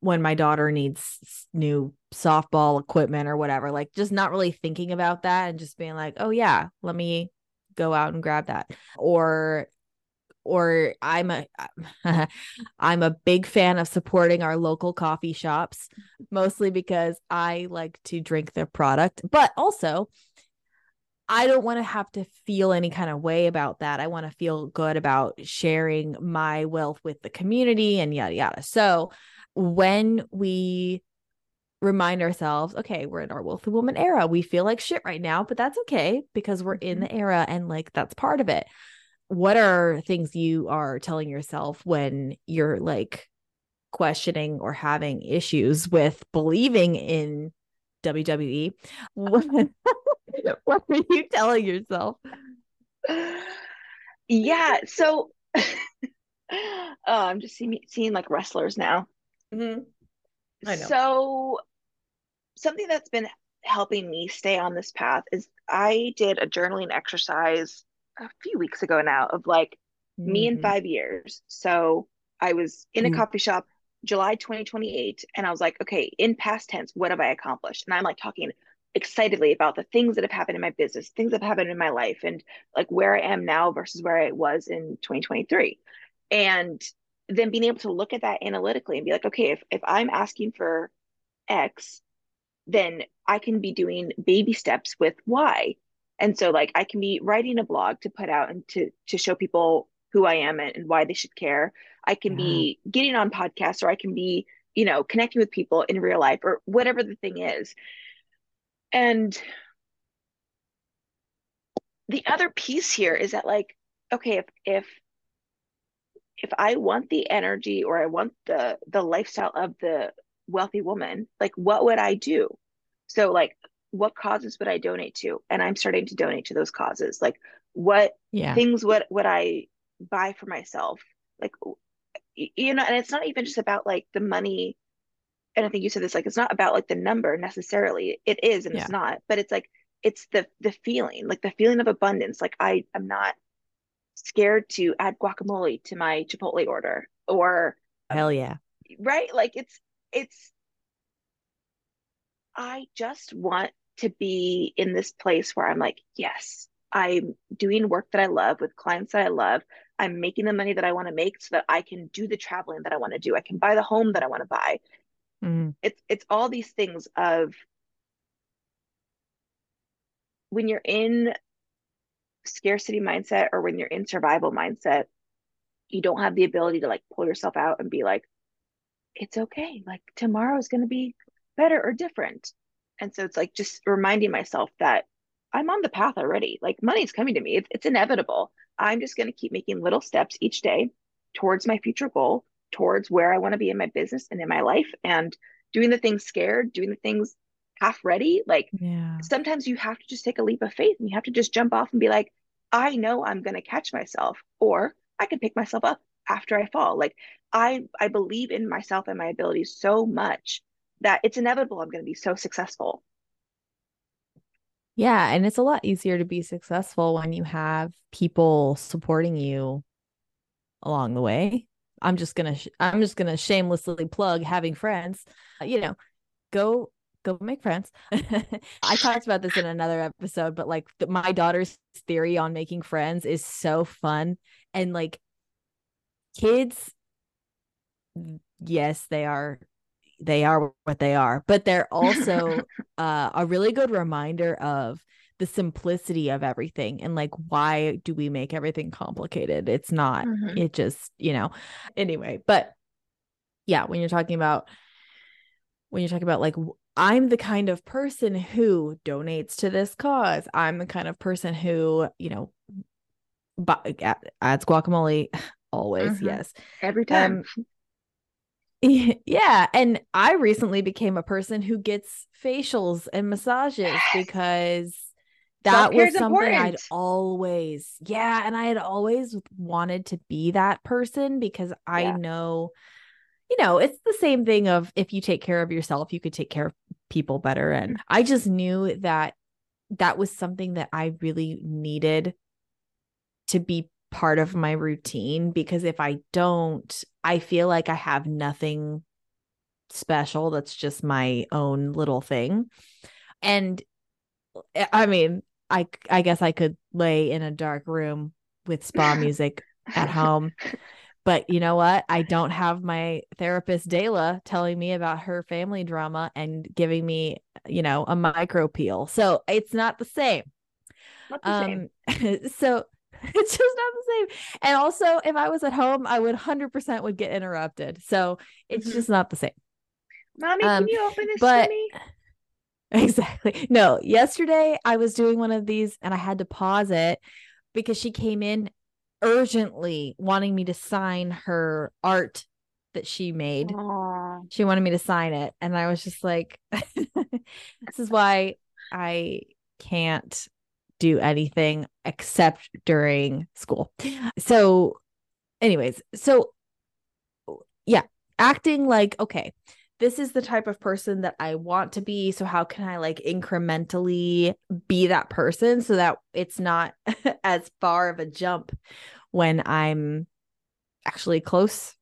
when my daughter needs new softball equipment or whatever like just not really thinking about that and just being like oh yeah let me go out and grab that or or I'm a I'm a big fan of supporting our local coffee shops mostly because I like to drink their product but also I don't want to have to feel any kind of way about that. I want to feel good about sharing my wealth with the community and yada yada. So when we remind ourselves, okay, we're in our wealthy woman era. We feel like shit right now, but that's okay because we're in mm-hmm. the era and like that's part of it. What are things you are telling yourself when you're like questioning or having issues with believing in WWE? what are you telling yourself? Yeah. So, oh, I'm just seeing seeing like wrestlers now. Mm-hmm. I know. So, something that's been helping me stay on this path is I did a journaling exercise a few weeks ago now of like mm-hmm. me in five years. So I was in a mm-hmm. coffee shop July 2028 and I was like, okay, in past tense, what have I accomplished? And I'm like talking excitedly about the things that have happened in my business, things that have happened in my life, and like where I am now versus where I was in 2023. And then being able to look at that analytically and be like, okay, if, if I'm asking for X, then I can be doing baby steps with Y. And so like I can be writing a blog to put out and to to show people who I am and, and why they should care. I can yeah. be mm-hmm. getting on podcasts or I can be, you know, connecting with people in real life or whatever the thing is. And the other piece here is that like, okay, if if if I want the energy or I want the the lifestyle of the wealthy woman, like what would I do? So like what causes would I donate to? And I'm starting to donate to those causes. Like what yeah. things would would I buy for myself? Like you know, and it's not even just about like the money. And I think you said this, like, it's not about like the number necessarily. It is, and Yeah. it's not, but it's like, it's the the feeling, like the feeling of abundance. Like I am not scared to add guacamole to my Chipotle order or Hell yeah. right like it's it's i just want to be in this place where i'm like yes i'm doing work that i love with clients that i love i'm making the money that i want to make so that i can do the traveling that i want to do i can buy the home that i want to buy Mhm. it's it's all these things of when you're in scarcity mindset or when you're in survival mindset you don't have the ability to like pull yourself out and be like it's okay. Like tomorrow is going to be better or different. And so it's like just reminding myself that i'm on the path already. Like money's coming to me. It's, it's inevitable. I'm just going to keep making little steps each day towards my future goal towards where i want to be in my business and in my life and doing the things scared doing the things half ready. Like Yeah. sometimes you have to just take a leap of faith and you have to just jump off and be like, I know I'm going to catch myself, or I can pick myself up after I fall. Like I I believe in myself and my abilities so much that it's inevitable I'm going to be so successful. Yeah, and it's a lot easier to be successful when you have people supporting you along the way. I'm just gonna sh- I'm just gonna shamelessly plug having friends. You know, go go make friends. I talked about this in another episode, but like th- my daughter's theory on making friends is so fun and like kids yes, they are they are what they are, but they're also uh, a really good reminder of the simplicity of everything and like why do we make everything complicated? It's not. Mhm. It just, you know. Anyway, but yeah, when you're talking about when you're talking about like I'm the kind of person who donates to this cause. I'm the kind of person who, you know, bu- adds guacamole always, Mhm. yes. Every time. Um, yeah, and I recently became a person who gets facials and massages because that was something I'd always, yeah, and I had always wanted to be that person because I Yeah. know, you know, it's the same thing of if you take care of yourself, you could take care of people better. And I just knew that that was something that I really needed to be part of my routine because if I don't, I feel like I have nothing special that's just my own little thing. And eh, I mean, I I guess I could lay in a dark room with spa music at home. But you know what? I don't have my therapist Dayla telling me about her family drama and giving me, you know, a micro peel. So it's not the same. Not the same. Um, so it's just not the same. And also, if I was at home, I would 100% would get interrupted. So it's Mhm. just not the same. Mommy, um, can you open this but- for me? Exactly. No, yesterday I was doing one of these and I had to pause it because she came in urgently wanting me to sign her art that she made. Aw. She wanted me to sign it. And I was just like, this is why I can't do anything except during school. So, anyways, so yeah, acting like, okay, this is the type of person that I want to be. So, how can I like incrementally be that person so that it's not as far of a jump when I'm actually close?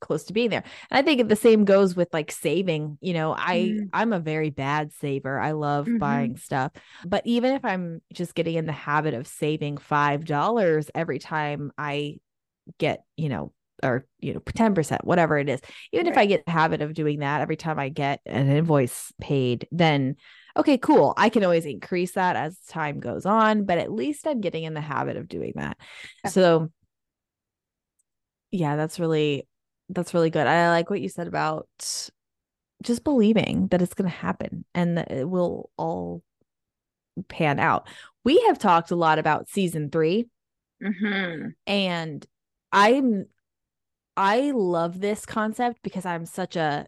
close to being there and i think the same goes with like saving you know i Mm. i'm a very bad saver i love Mhm. buying stuff but even if i'm just getting in the habit of saving five dollars every time i get you know or you know 10% whatever it is. Even if i get the habit of doing that every time i get an invoice paid then okay cool. I can always increase that as time goes on but at least i'm getting in the habit of doing that. Yeah. so yeah that's really that's really good. I like what you said about just believing that it's going to happen and that it will all pan out. We have talked a lot about season three Mhm. and i'm i love this concept because i'm such a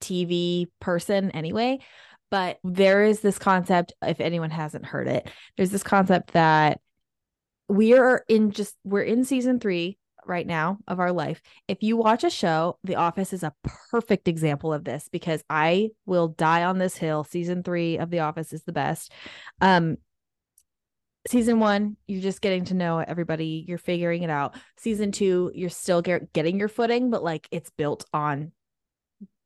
tv person anyway but there is this concept if anyone hasn't heard it there's this concept that we are in just we're in season three right now of our life. If you watch a show, The Office is a perfect example of this because I will die on this hill. Season 3 of The Office is the best. Um season 1, you're just getting to know everybody, you're figuring it out. Season 2, you're still get, getting your footing, but like it's built on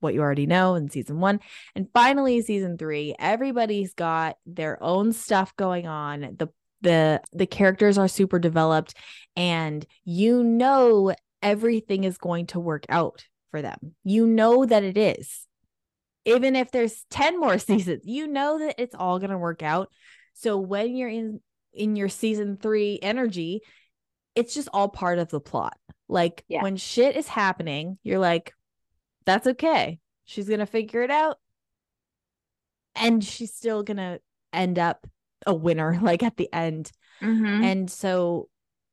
what you already know in season one. And finally, season three, everybody's got their own stuff going on. The the the characters are super developed and you know everything is going to work out for them. You know that it is. Even if there's 10 more seasons, you know that it's all going to work out. So when you're in in your season 3 energy, it's just all part of the plot. Like yeah. when shit is happening, you're like that's okay. She's going to figure it out. And she's still going to end up a winner, like at the end. Mm-hmm. And so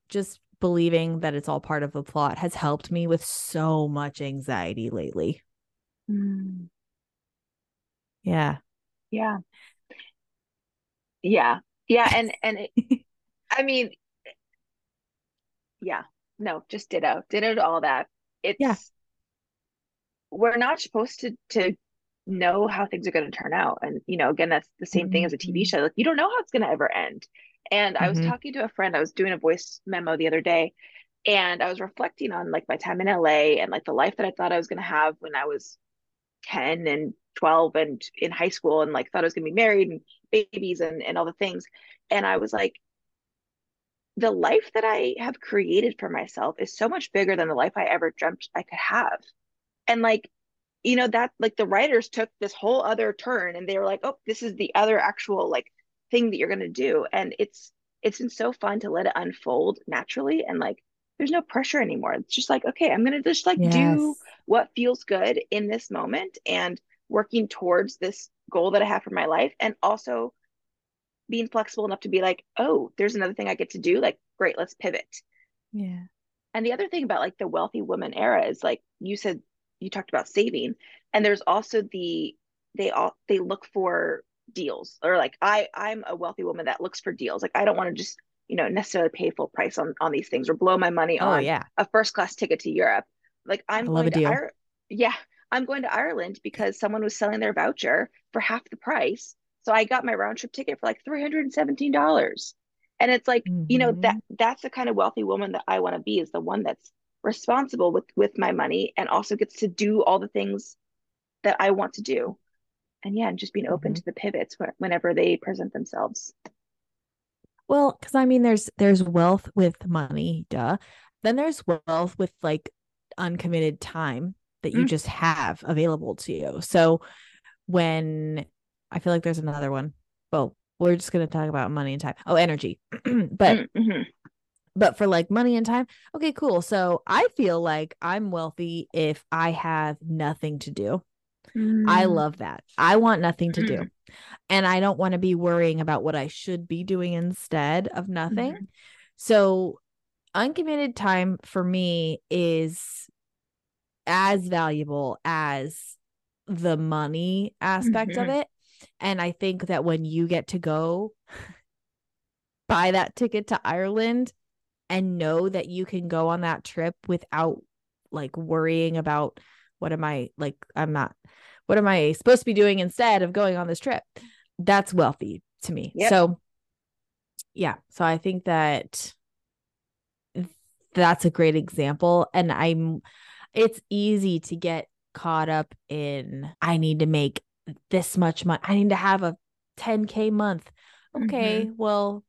just believing that it's all part of the plot has helped me with so much anxiety lately. Mm. Yeah. Yeah. Yeah. Yeah. And, and it, I mean, yeah, no, just ditto, ditto all that. It's, yeah we're not supposed to to know how things are going to turn out and you know again that's the same mm-hmm. thing as a tv mm-hmm. show like you don't know how it's going to ever end and mm-hmm. i was mm-hmm. talking to a friend i was doing a voice memo the other day and i was reflecting on like my time in la and like the life that i thought i was going to have when i was 10 and 12 and in high school and like thought i was going to be married and babies and, and all the things. And i was like the life that i have created for myself is so much bigger than the life i ever dreamt i could have. And like you know that like the writers took this whole other turn and they were like oh this is the other actual like thing that you're going to do. And it's it's been so fun to let it unfold naturally and like there's no pressure anymore. It's just like okay i'm going to just like yes. do what feels good in this moment and working towards this goal that i have for my life and also being flexible enough to be like oh there's another thing i get to do like great let's pivot. Yeah. And the other thing about like the wealthy woman era is like you said you talked about saving and there's also the they all they look for deals or like i i'm a wealthy woman that looks for deals. Like i don't want to just you know necessarily pay full price on on these things or blow my money oh, on yeah. a first class ticket to europe. Like i'm I going to Ir- yeah i'm going to ireland because someone was selling their voucher for half the price so i got my round trip ticket for like $317 and it's like mm-hmm. you know that mm-hmm. that's the kind of wealthy woman that i want to be is the one that's responsible with with my money and also gets to do all the things that I want to do. And yeah, and just being open mm-hmm. to the pivots whenever they present themselves. Well, because I mean, there's there's wealth with money, duh. Then there's wealth with like uncommitted time that you mm. just have available to you. So when I feel like there's another one. Well, we're just going to talk about money and time. Oh, energy. but mm-hmm but for like money and time okay cool so i feel like i'm wealthy if i have nothing to do mm. i love that i want nothing to mm. do and i don't want to be worrying about what i should be doing instead of nothing mm. so uncommitted time for me is as valuable as the money aspect mm-hmm. of it and i think that when you get to go buy that ticket to Ireland and know that you can go on that trip without like worrying about what am I like I'm not what am I supposed to be doing instead of going on this trip? That's wealthy to me. Yep. So yeah, so I think that that's a great example and I'm it's easy to get caught up in I need to make this much money. I need to have a 10k month. Okay, mm-hmm. well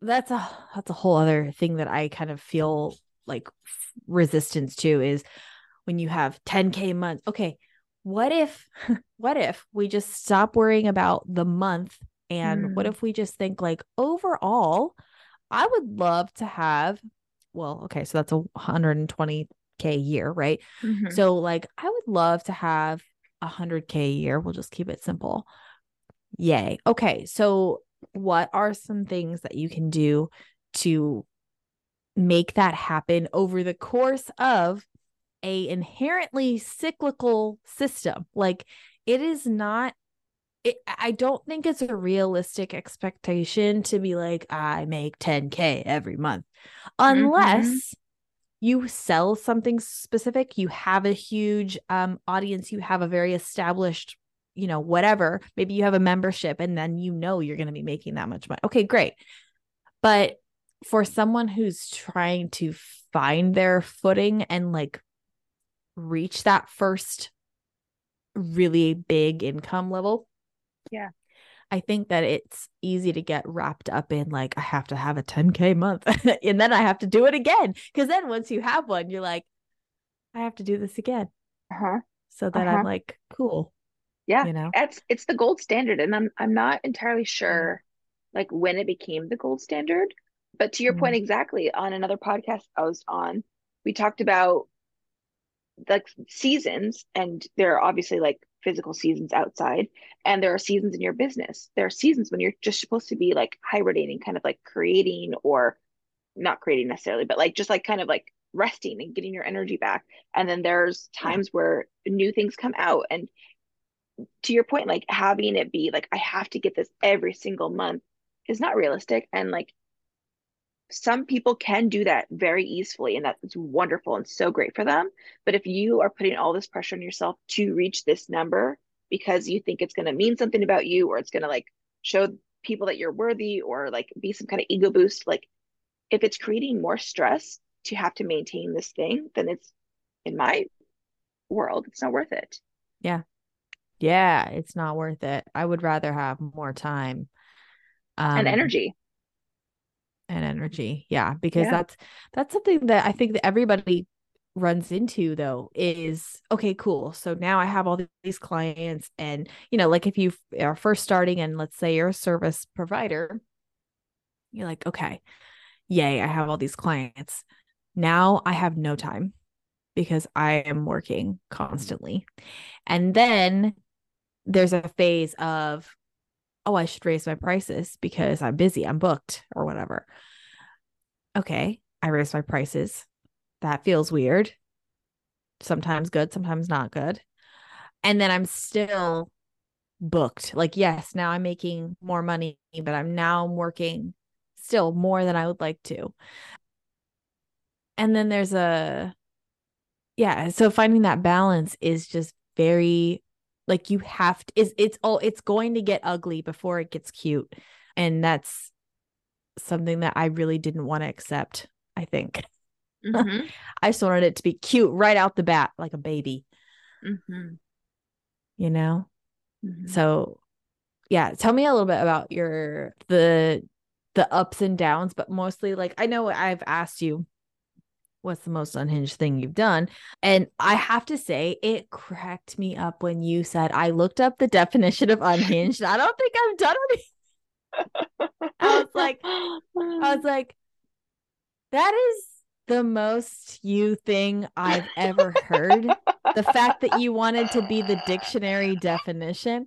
that's a that's a whole other thing that I kind of feel like resistance to is when you have 10k months. Okay, what if what if we just stop worrying about the month and mm. what if we just think like overall I would love to have well, okay, so that's a 120k year, right? Mm-hmm. So like I would love to have a 100k a year. We'll just keep it simple. Yay. Okay, so what are some things that you can do to make that happen over the course of a inherently cyclical system like it is not it, I don't think it's a realistic expectation to be like, I make 10K every month, unless mm-hmm. you sell something specific, you have a huge um, audience, you have a very established, you know, whatever. Maybe you have a membership and then you know you're going to be making that much money. Okay, great. But for someone who's trying to find their footing and like reach that first really big income level, yeah. I think that it's easy to get wrapped up in like I have to have a 10k month and then I have to do it again because then once you have one you're like I have to do this again. Uh-huh. So that uh-huh. I'm like cool. Yeah. You know. It's it's the gold standard and I'm I'm not entirely sure like when it became the gold standard, but to your mm-hmm. point exactly on another podcast I was on, we talked about like seasons and there are obviously like physical seasons outside and there are seasons in your business. There are seasons when you're just supposed to be like hibernating kind of like creating or not creating necessarily but like just like kind of like resting and getting your energy back. And then there's times where new things come out. And to your point like having it be like i have to get this every single month is not realistic. And like some people can do that very easily and that's wonderful and so great for them. But if you are putting all this pressure on yourself to reach this number because you think it's going to mean something about you or it's going to like show people that you're worthy or like be some kind of ego boost like if it's creating more stress to have to maintain this thing then it's in my world it's not worth it. Yeah. Yeah it's not worth it. I would rather have more time. Um, and energy and energy. Yeah because yeah. that's that's something that i think that everybody runs into though is okay cool so now i have all these clients and you know like if you are first starting and let's say you're a service provider you're like okay yay i have all these clients now i have no time because i am working constantly. And then there's a phase of oh, I should raise my prices because I'm busy, I'm booked or whatever. Okay, I raise my prices. That feels weird. Sometimes good, sometimes not good. And then I'm still booked. Like, yes, now I'm making more money, but I'm now working still more than I would like to. And then there's a, yeah. So finding that balance is just very like you have to is it's all it's going to get ugly before it gets cute and that's something that i really didn't want to accept i think mm-hmm. i just wanted it to be cute right out the bat like a baby mm-hmm. you know mm-hmm. so yeah tell me a little bit about your the the ups and downs but mostly like i know i've asked you what's the most unhinged thing you've done? And I have to say, it cracked me up when you said, I looked up the definition of unhinged. I don't think I've done it. I was like, I was like, that is the most you thing I've ever heard. the fact that you wanted to be the dictionary definition.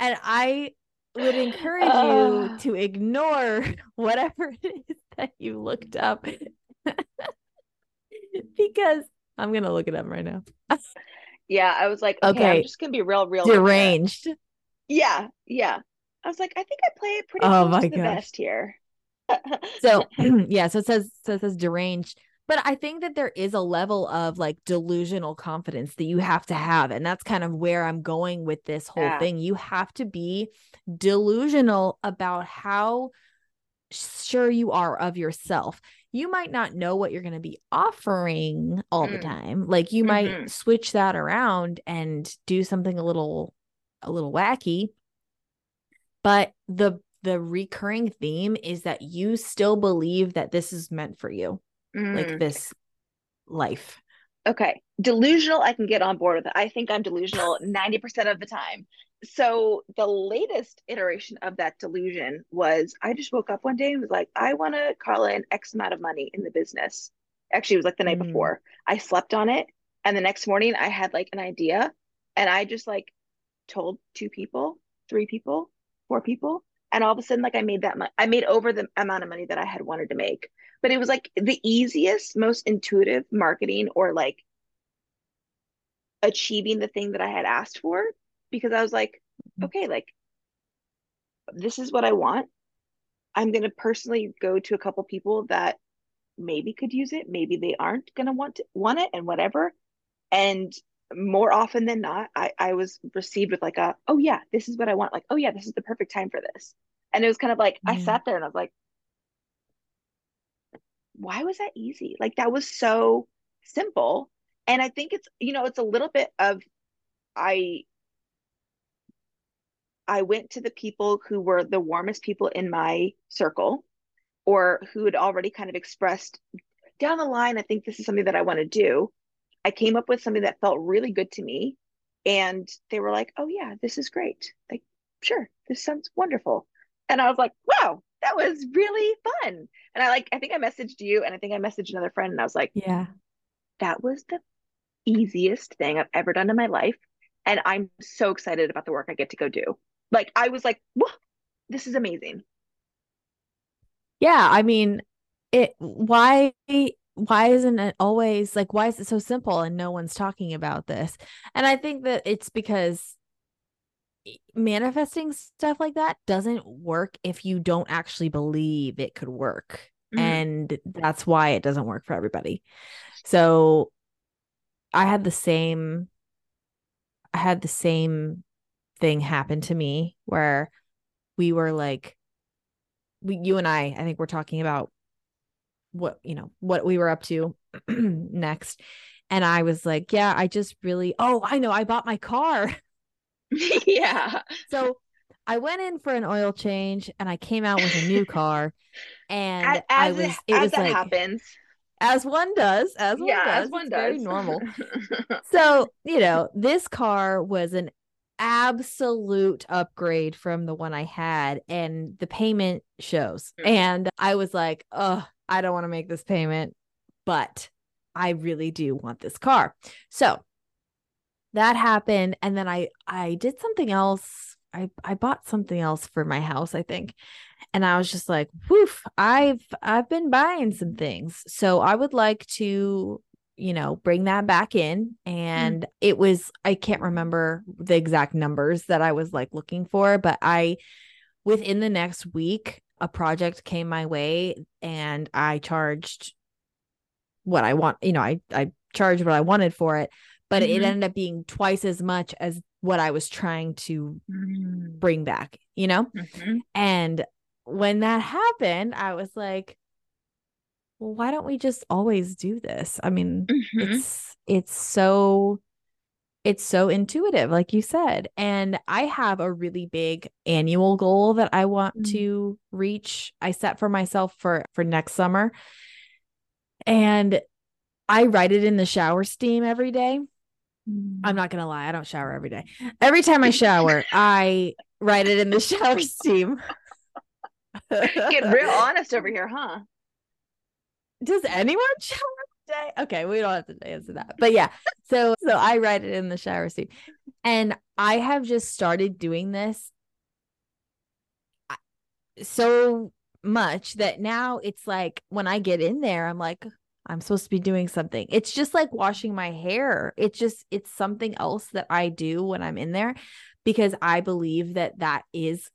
And I would encourage you ah. to ignore whatever it is that you looked up because I'm gonna look it up right now. yeah, I was like, okay, okay, I'm just gonna be real, real deranged. Yeah, yeah. I was like, I think I play it pretty oh close to the gosh. best here. so yeah, so it says so it says deranged. But I think that there is a level of like delusional confidence that you have to have. And that's kind of where I'm going with this whole yeah. thing. You have to be delusional about how sure you are of yourself you might not know what you're going to be offering all mm. the time. Like you mm-hmm. might switch that around and do something a little a little wacky. But the the recurring theme is that you still believe that this is meant for you. Mm. Like this life. Okay. Delusional, I can get on board with it. I think I'm delusional 90% of the time so the latest iteration of that delusion was I just woke up one day and was like, I want to call in X amount of money in the business. Actually, it was like the night mm. before. I slept on it. And the next morning I had like an idea and I just like told two people, three people, four people. And all of a sudden, like I made that money. I made over the amount of money that I had wanted to make. But it was like the easiest, most intuitive marketing or like achieving the thing that I had asked for because I was like, mm-hmm. okay, like this is what I want. I'm going to personally go to a couple people that maybe could use it, maybe they aren't going to want to want it and whatever. And more often than not, I, I was received with like a, oh yeah, this is what I want. Like, oh yeah, this is the perfect time for this. And it was kind of like, yeah. I sat there and I was like, why was that easy? Like that was so simple. And I think it's, you know, it's a little bit of I I went to the people who were the warmest people in my circle or who had already kind of expressed down the line, I think this is something that I want to do. I came up with something that felt really good to me. And they were like, oh, yeah, this is great. Like, sure, this sounds wonderful. And I was like, wow, that was really fun. And I like, I think I messaged you and I think I messaged another friend and I was like, yeah, that was the easiest thing I've ever done in my life. And I'm so excited about the work I get to go do. Like, I was like, whoa, this is amazing. Yeah. I mean, it, why, why isn't it always like, why is it so simple and no one's talking about this? And I think that it's because manifesting stuff like that doesn't work if you don't actually believe it could work. Mm-hmm. And that's why it doesn't work for everybody. So I had the same I had the same thing happen to me where we were like we you and I I think we're talking about what you know what we were up to next and I was like yeah I just really oh I know I bought my car yeah. So I went in for an oil change and I came out with a new car. And as, I was, it, it was like, happens. As one does, as one yeah, does, as one does. very normal. so, you know, this car was an absolute upgrade from the one I had, and the payment shows. Mm-hmm. And I was like, oh, I don't want to make this payment, but I really do want this car. So that happened and then i i did something else i i bought something else for my house i think and i was just like woof i've i've been buying some things so i would like to you know bring that back in mm. and mm. it was i can't remember the exact numbers that i was like looking for but i within the next week a project came my way and i charged what i want you know i i charged what i wanted for it but mm-hmm. it ended up being twice as much as what I was trying to mm. bring back, you know? Mm-hmm. And when that happened, I was like, well, why don't we just always do this? I mean, mm-hmm. it's it's so it's so intuitive like you said and i have a really big annual goal that i want mm-hmm. to reach i set for myself for for next summer and i write it in the shower steam every day I'm not gonna lie, I don't shower every day. Every time I shower, I write it in the shower steam. Get real honest over here, huh? Does anyone shower day? Okay, we don't have to answer that. But yeah, so so I write it in the shower seat. And I have just started doing this so much that now it's like when I get in there, I'm like, I'm supposed to be doing something. It's just like washing my hair. It's just, it's something else that I do when I'm in there because I believe that that is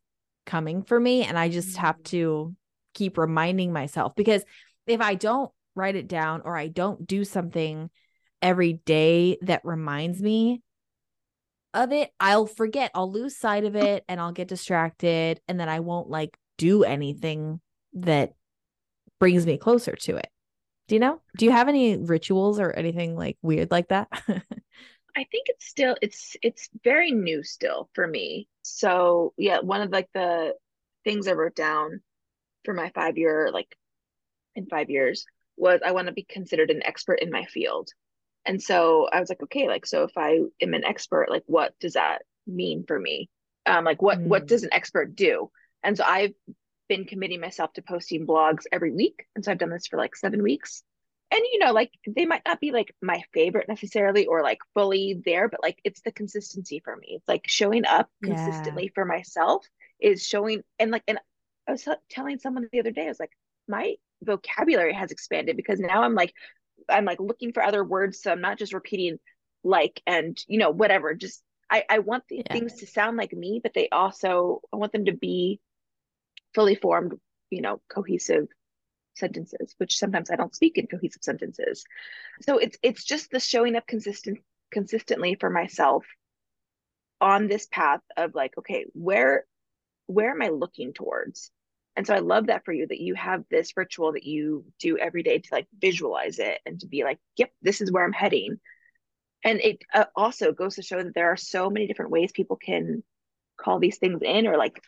coming for me. And I just have mm. to keep reminding myself because if I don't write it down or I don't do something every day that reminds me of it, I'll forget. I'll lose sight of it and I'll get distracted. And then I won't like do anything that brings me closer to it. Do you know? Do you have any rituals or anything like weird like that? I think it's still it's it's very new still for me. So yeah, one of like the things I wrote down for my five year like in five years was I want to be considered an expert in my field. And so I was like, okay, like so if I am an expert, like what does that mean for me? Um, like what mm. what does an expert do? And so I've been committing myself to posting blogs every week. And so I've done this for like seven weeks. And you know, like they might not be like my favorite necessarily or like fully there, but like it's the consistency for me. It's like showing up consistently yeah. for myself is showing and like and I was telling someone the other day, I was like, my vocabulary has expanded because now I'm like I'm like looking for other words. So I'm not just repeating like and you know, whatever, just I, I want the Yeah. things to sound like me, but they also I want them to be fully formed, you know, cohesive sentences, which sometimes I don't speak in cohesive sentences. So it's it's just the showing up consistent consistently for myself on this path of like, okay, where where am I looking towards? And so I love that for you that you have this ritual that you do every day to like visualize it and to be like, yep, this is where I'm heading. And it uh, also goes to show that there are so many different ways people can call these things in or like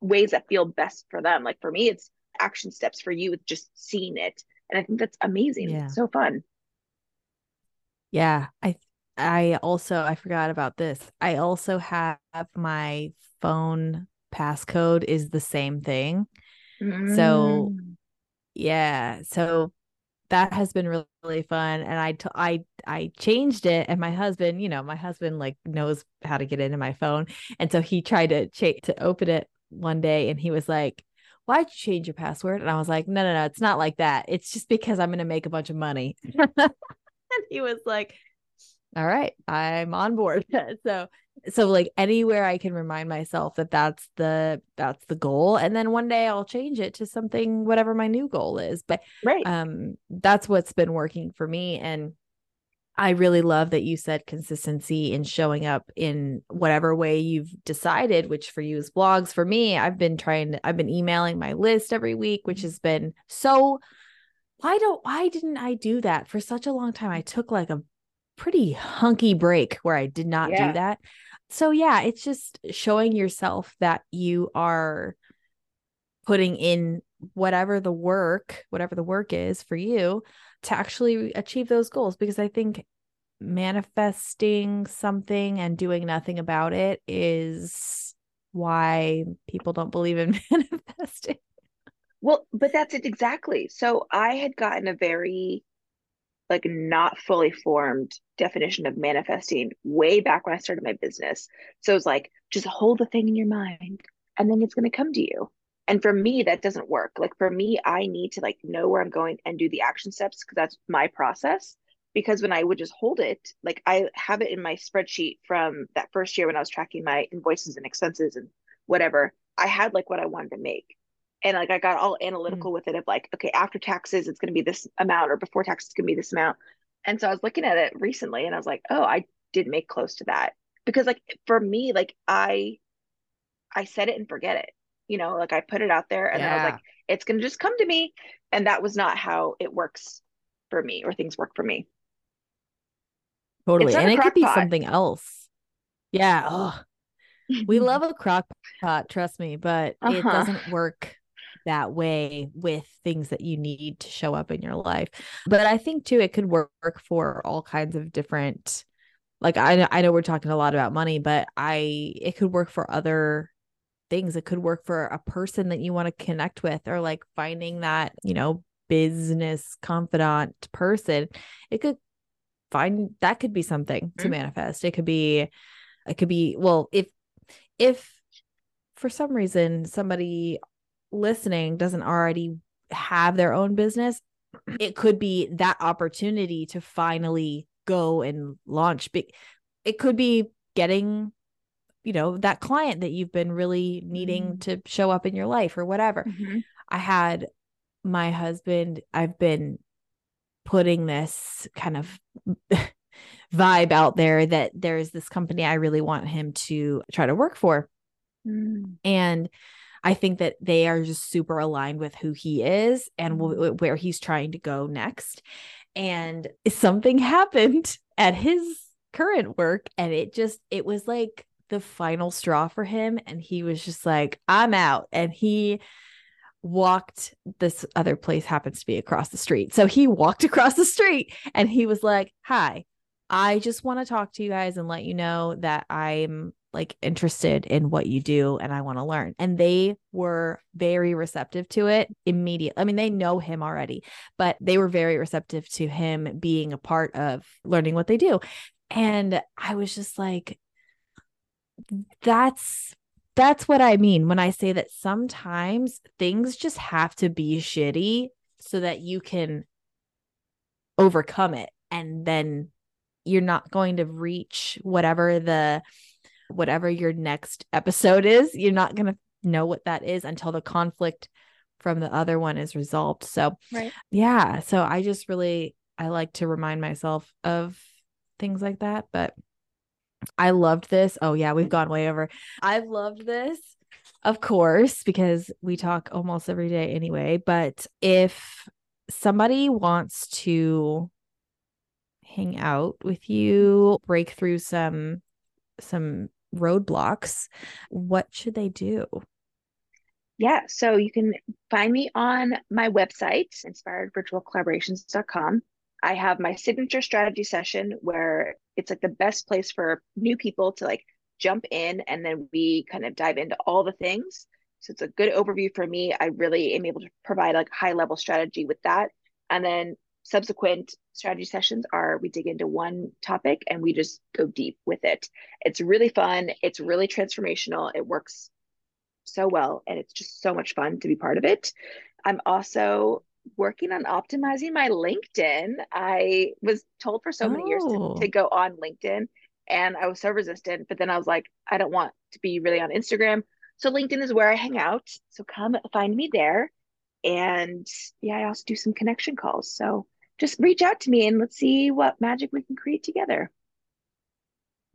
ways that feel best for them. Like for me, it's action steps. For you, it's just seeing it. And I think that's amazing. Yeah. So fun. Yeah, I I also I forgot about this. I also have my phone passcode is the same thing. So- Mm. Yeah, so that has been really, really fun and I t- I I changed it and my husband, you know, my husband like knows how to get into my phone and so he tried to cha- to open it one day and he was like, "Why'd you change your password?" And I was like, "No, no, no, it's not like that. It's just because I'm going to make a bunch of money." and he was like, all right i'm on board so so like anywhere i can remind myself that that's the that's the goal and then one day i'll change it to something whatever my new goal is but right. um that's what's been working for me and i really love that you said consistency in showing up in whatever way you've decided which for you is blogs for me i've been trying to, i've been emailing my list every week which has been so why don't why didn't i do that for such a long time i took like a pretty hunky break where i did not Yeah. do that so yeah it's just showing yourself that you are putting in whatever the work whatever the work is for you to actually achieve those goals because i think manifesting something and doing nothing about it is why people don't believe in manifesting Well, but that's it exactly. So I had gotten a very like not fully formed definition of manifesting way back when I started my business. So it was like just hold the thing in your mind and then it's going to come to you. And for me that doesn't work. Like for me I need to like know where I'm going and do the action steps because that's my process. Because when I would just hold it, like I have it in my spreadsheet from that first year when I was tracking my invoices and expenses and whatever, I had like what I wanted to make and like I got all analytical with it of like, okay, after taxes, it's going to be this amount, or before taxes, it's going to be this amount. And so I was looking at it recently, and I was like, oh, I did make close to that because like for me, like I, I said it and forget it. You know, like I put it out there, and then I was like, it's going to just come to me, and that was not how it works for me, or things work for me. totally and it could be pot. something else yeah oh we love a crock pot trust me but it Uh-huh. doesn't work that way with things that you need to show up in your life. But i think too it could work for all kinds of different like i know, I know we're talking a lot about money but i it could work for other things. It could work for a person that you want to connect with or like finding that you know business confidant person. It could find that could be something to Mhm. manifest. It could be it could be well if if for some reason somebody listening doesn't already have their own business it could be that opportunity to finally go and launch big it could be getting you know that client that you've been really needing Mm. to show up in your life or whatever Mhm. I had my husband, I've been putting this kind of vibe out there that there's this company I really want him to try to work for. Mm. And I think that they are just super aligned with who he is and w- mm-hmm. w- where he's trying to go next. And something happened at his current work and it just it was like the final straw for him and he was just like I'm out and he walked this other place happens to be across the street. So he walked across the street and he was like, "Hi, I just want to talk to you guys and let you know that I'm like interested in what you do and I want to learn." And they were very receptive to it immediately. I mean, they know him already, but they were very receptive to him being a part of learning what they do. And I was just like that's that's what I mean when I say that sometimes things just have to be shitty so that you can overcome it and then you're not going to reach whatever the whatever your next episode is. You're not going to know what that is until the conflict from the other one is resolved. So, right. yeah. So I just really, I like to remind myself of things like that. But I loved this. Oh, yeah, we've gone way over. I've loved this, of course, because we talk almost every day anyway. But if somebody wants to hang out with you, break through some some roadblocks, what should they do? Yeah, so you can find me on my website, inspiredvirtualcollaborations.com. I have my signature strategy session where it's like the best place for new people to like jump in and then we kind of dive into all the things. So it's a good overview for me. I really am able to provide like high level strategy with that. And then subsequent strategy sessions are we dig into one topic and we just go deep with it. It's really fun. It's really transformational. It works so well and it's just so much fun to be part of it. I'm also working on optimizing my LinkedIn. I was told for so many oh. years to, oh. to oh. go on LinkedIn and I was so resistant, but then I was like, I don't want to be really on Instagram. So LinkedIn is where I hang out. So come find me there. And yeah, I also do some connection calls. So just reach out to me and let's see what magic we can create together.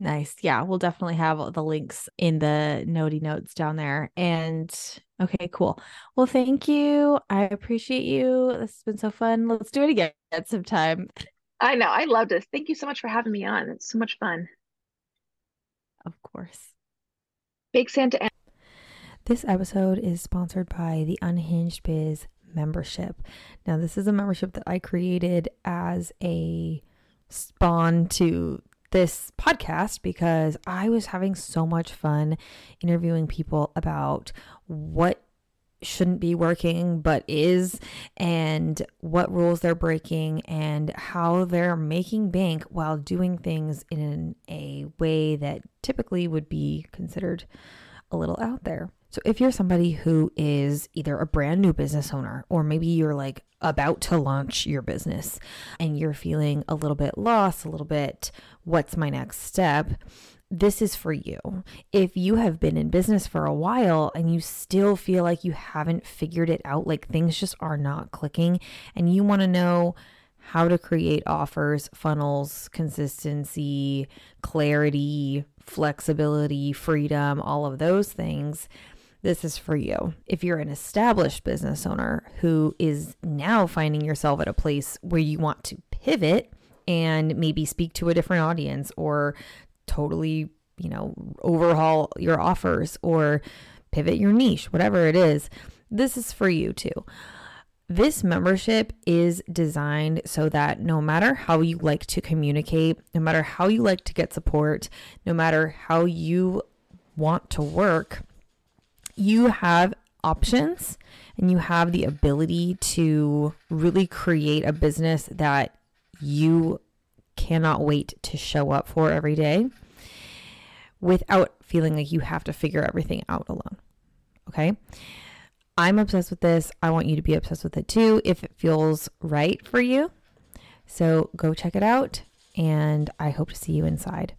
Nice. Yeah, we'll definitely have the links in the notey notes down there. And okay, cool. Well, thank you. I appreciate you. This has been so fun. Let's do it again at some time. I know. I love this. Thank you so much for having me on. It's so much fun. Of course. Big Santa. This episode is sponsored by the Unhinged Biz membership. Now, this is a membership that I created as a spawn to this podcast because I was having so much fun interviewing people about what shouldn't be working but is and what rules they're breaking and how they're making bank while doing things in a way that typically would be considered a little out there. So, if you're somebody who is either a brand new business owner or maybe you're like about to launch your business and you're feeling a little bit lost, a little bit, what's my next step? This is for you. If you have been in business for a while and you still feel like you haven't figured it out, like things just are not clicking, and you want to know how to create offers, funnels, consistency, clarity, flexibility, freedom, all of those things, this is for you. If you're an established business owner who is now finding yourself at a place where you want to pivot and maybe speak to a different audience or totally, you know, overhaul your offers or pivot your niche, whatever it is, this is for you too. This membership is designed so that no matter how you like to communicate, no matter how you like to get support, no matter how you want to work, you have options and you have the ability to really create a business that you cannot wait to show up for every day without feeling like you have to figure everything out alone. Okay. I'm obsessed with this. I want you to be obsessed with it too if it feels right for you. So go check it out, and I hope to see you inside.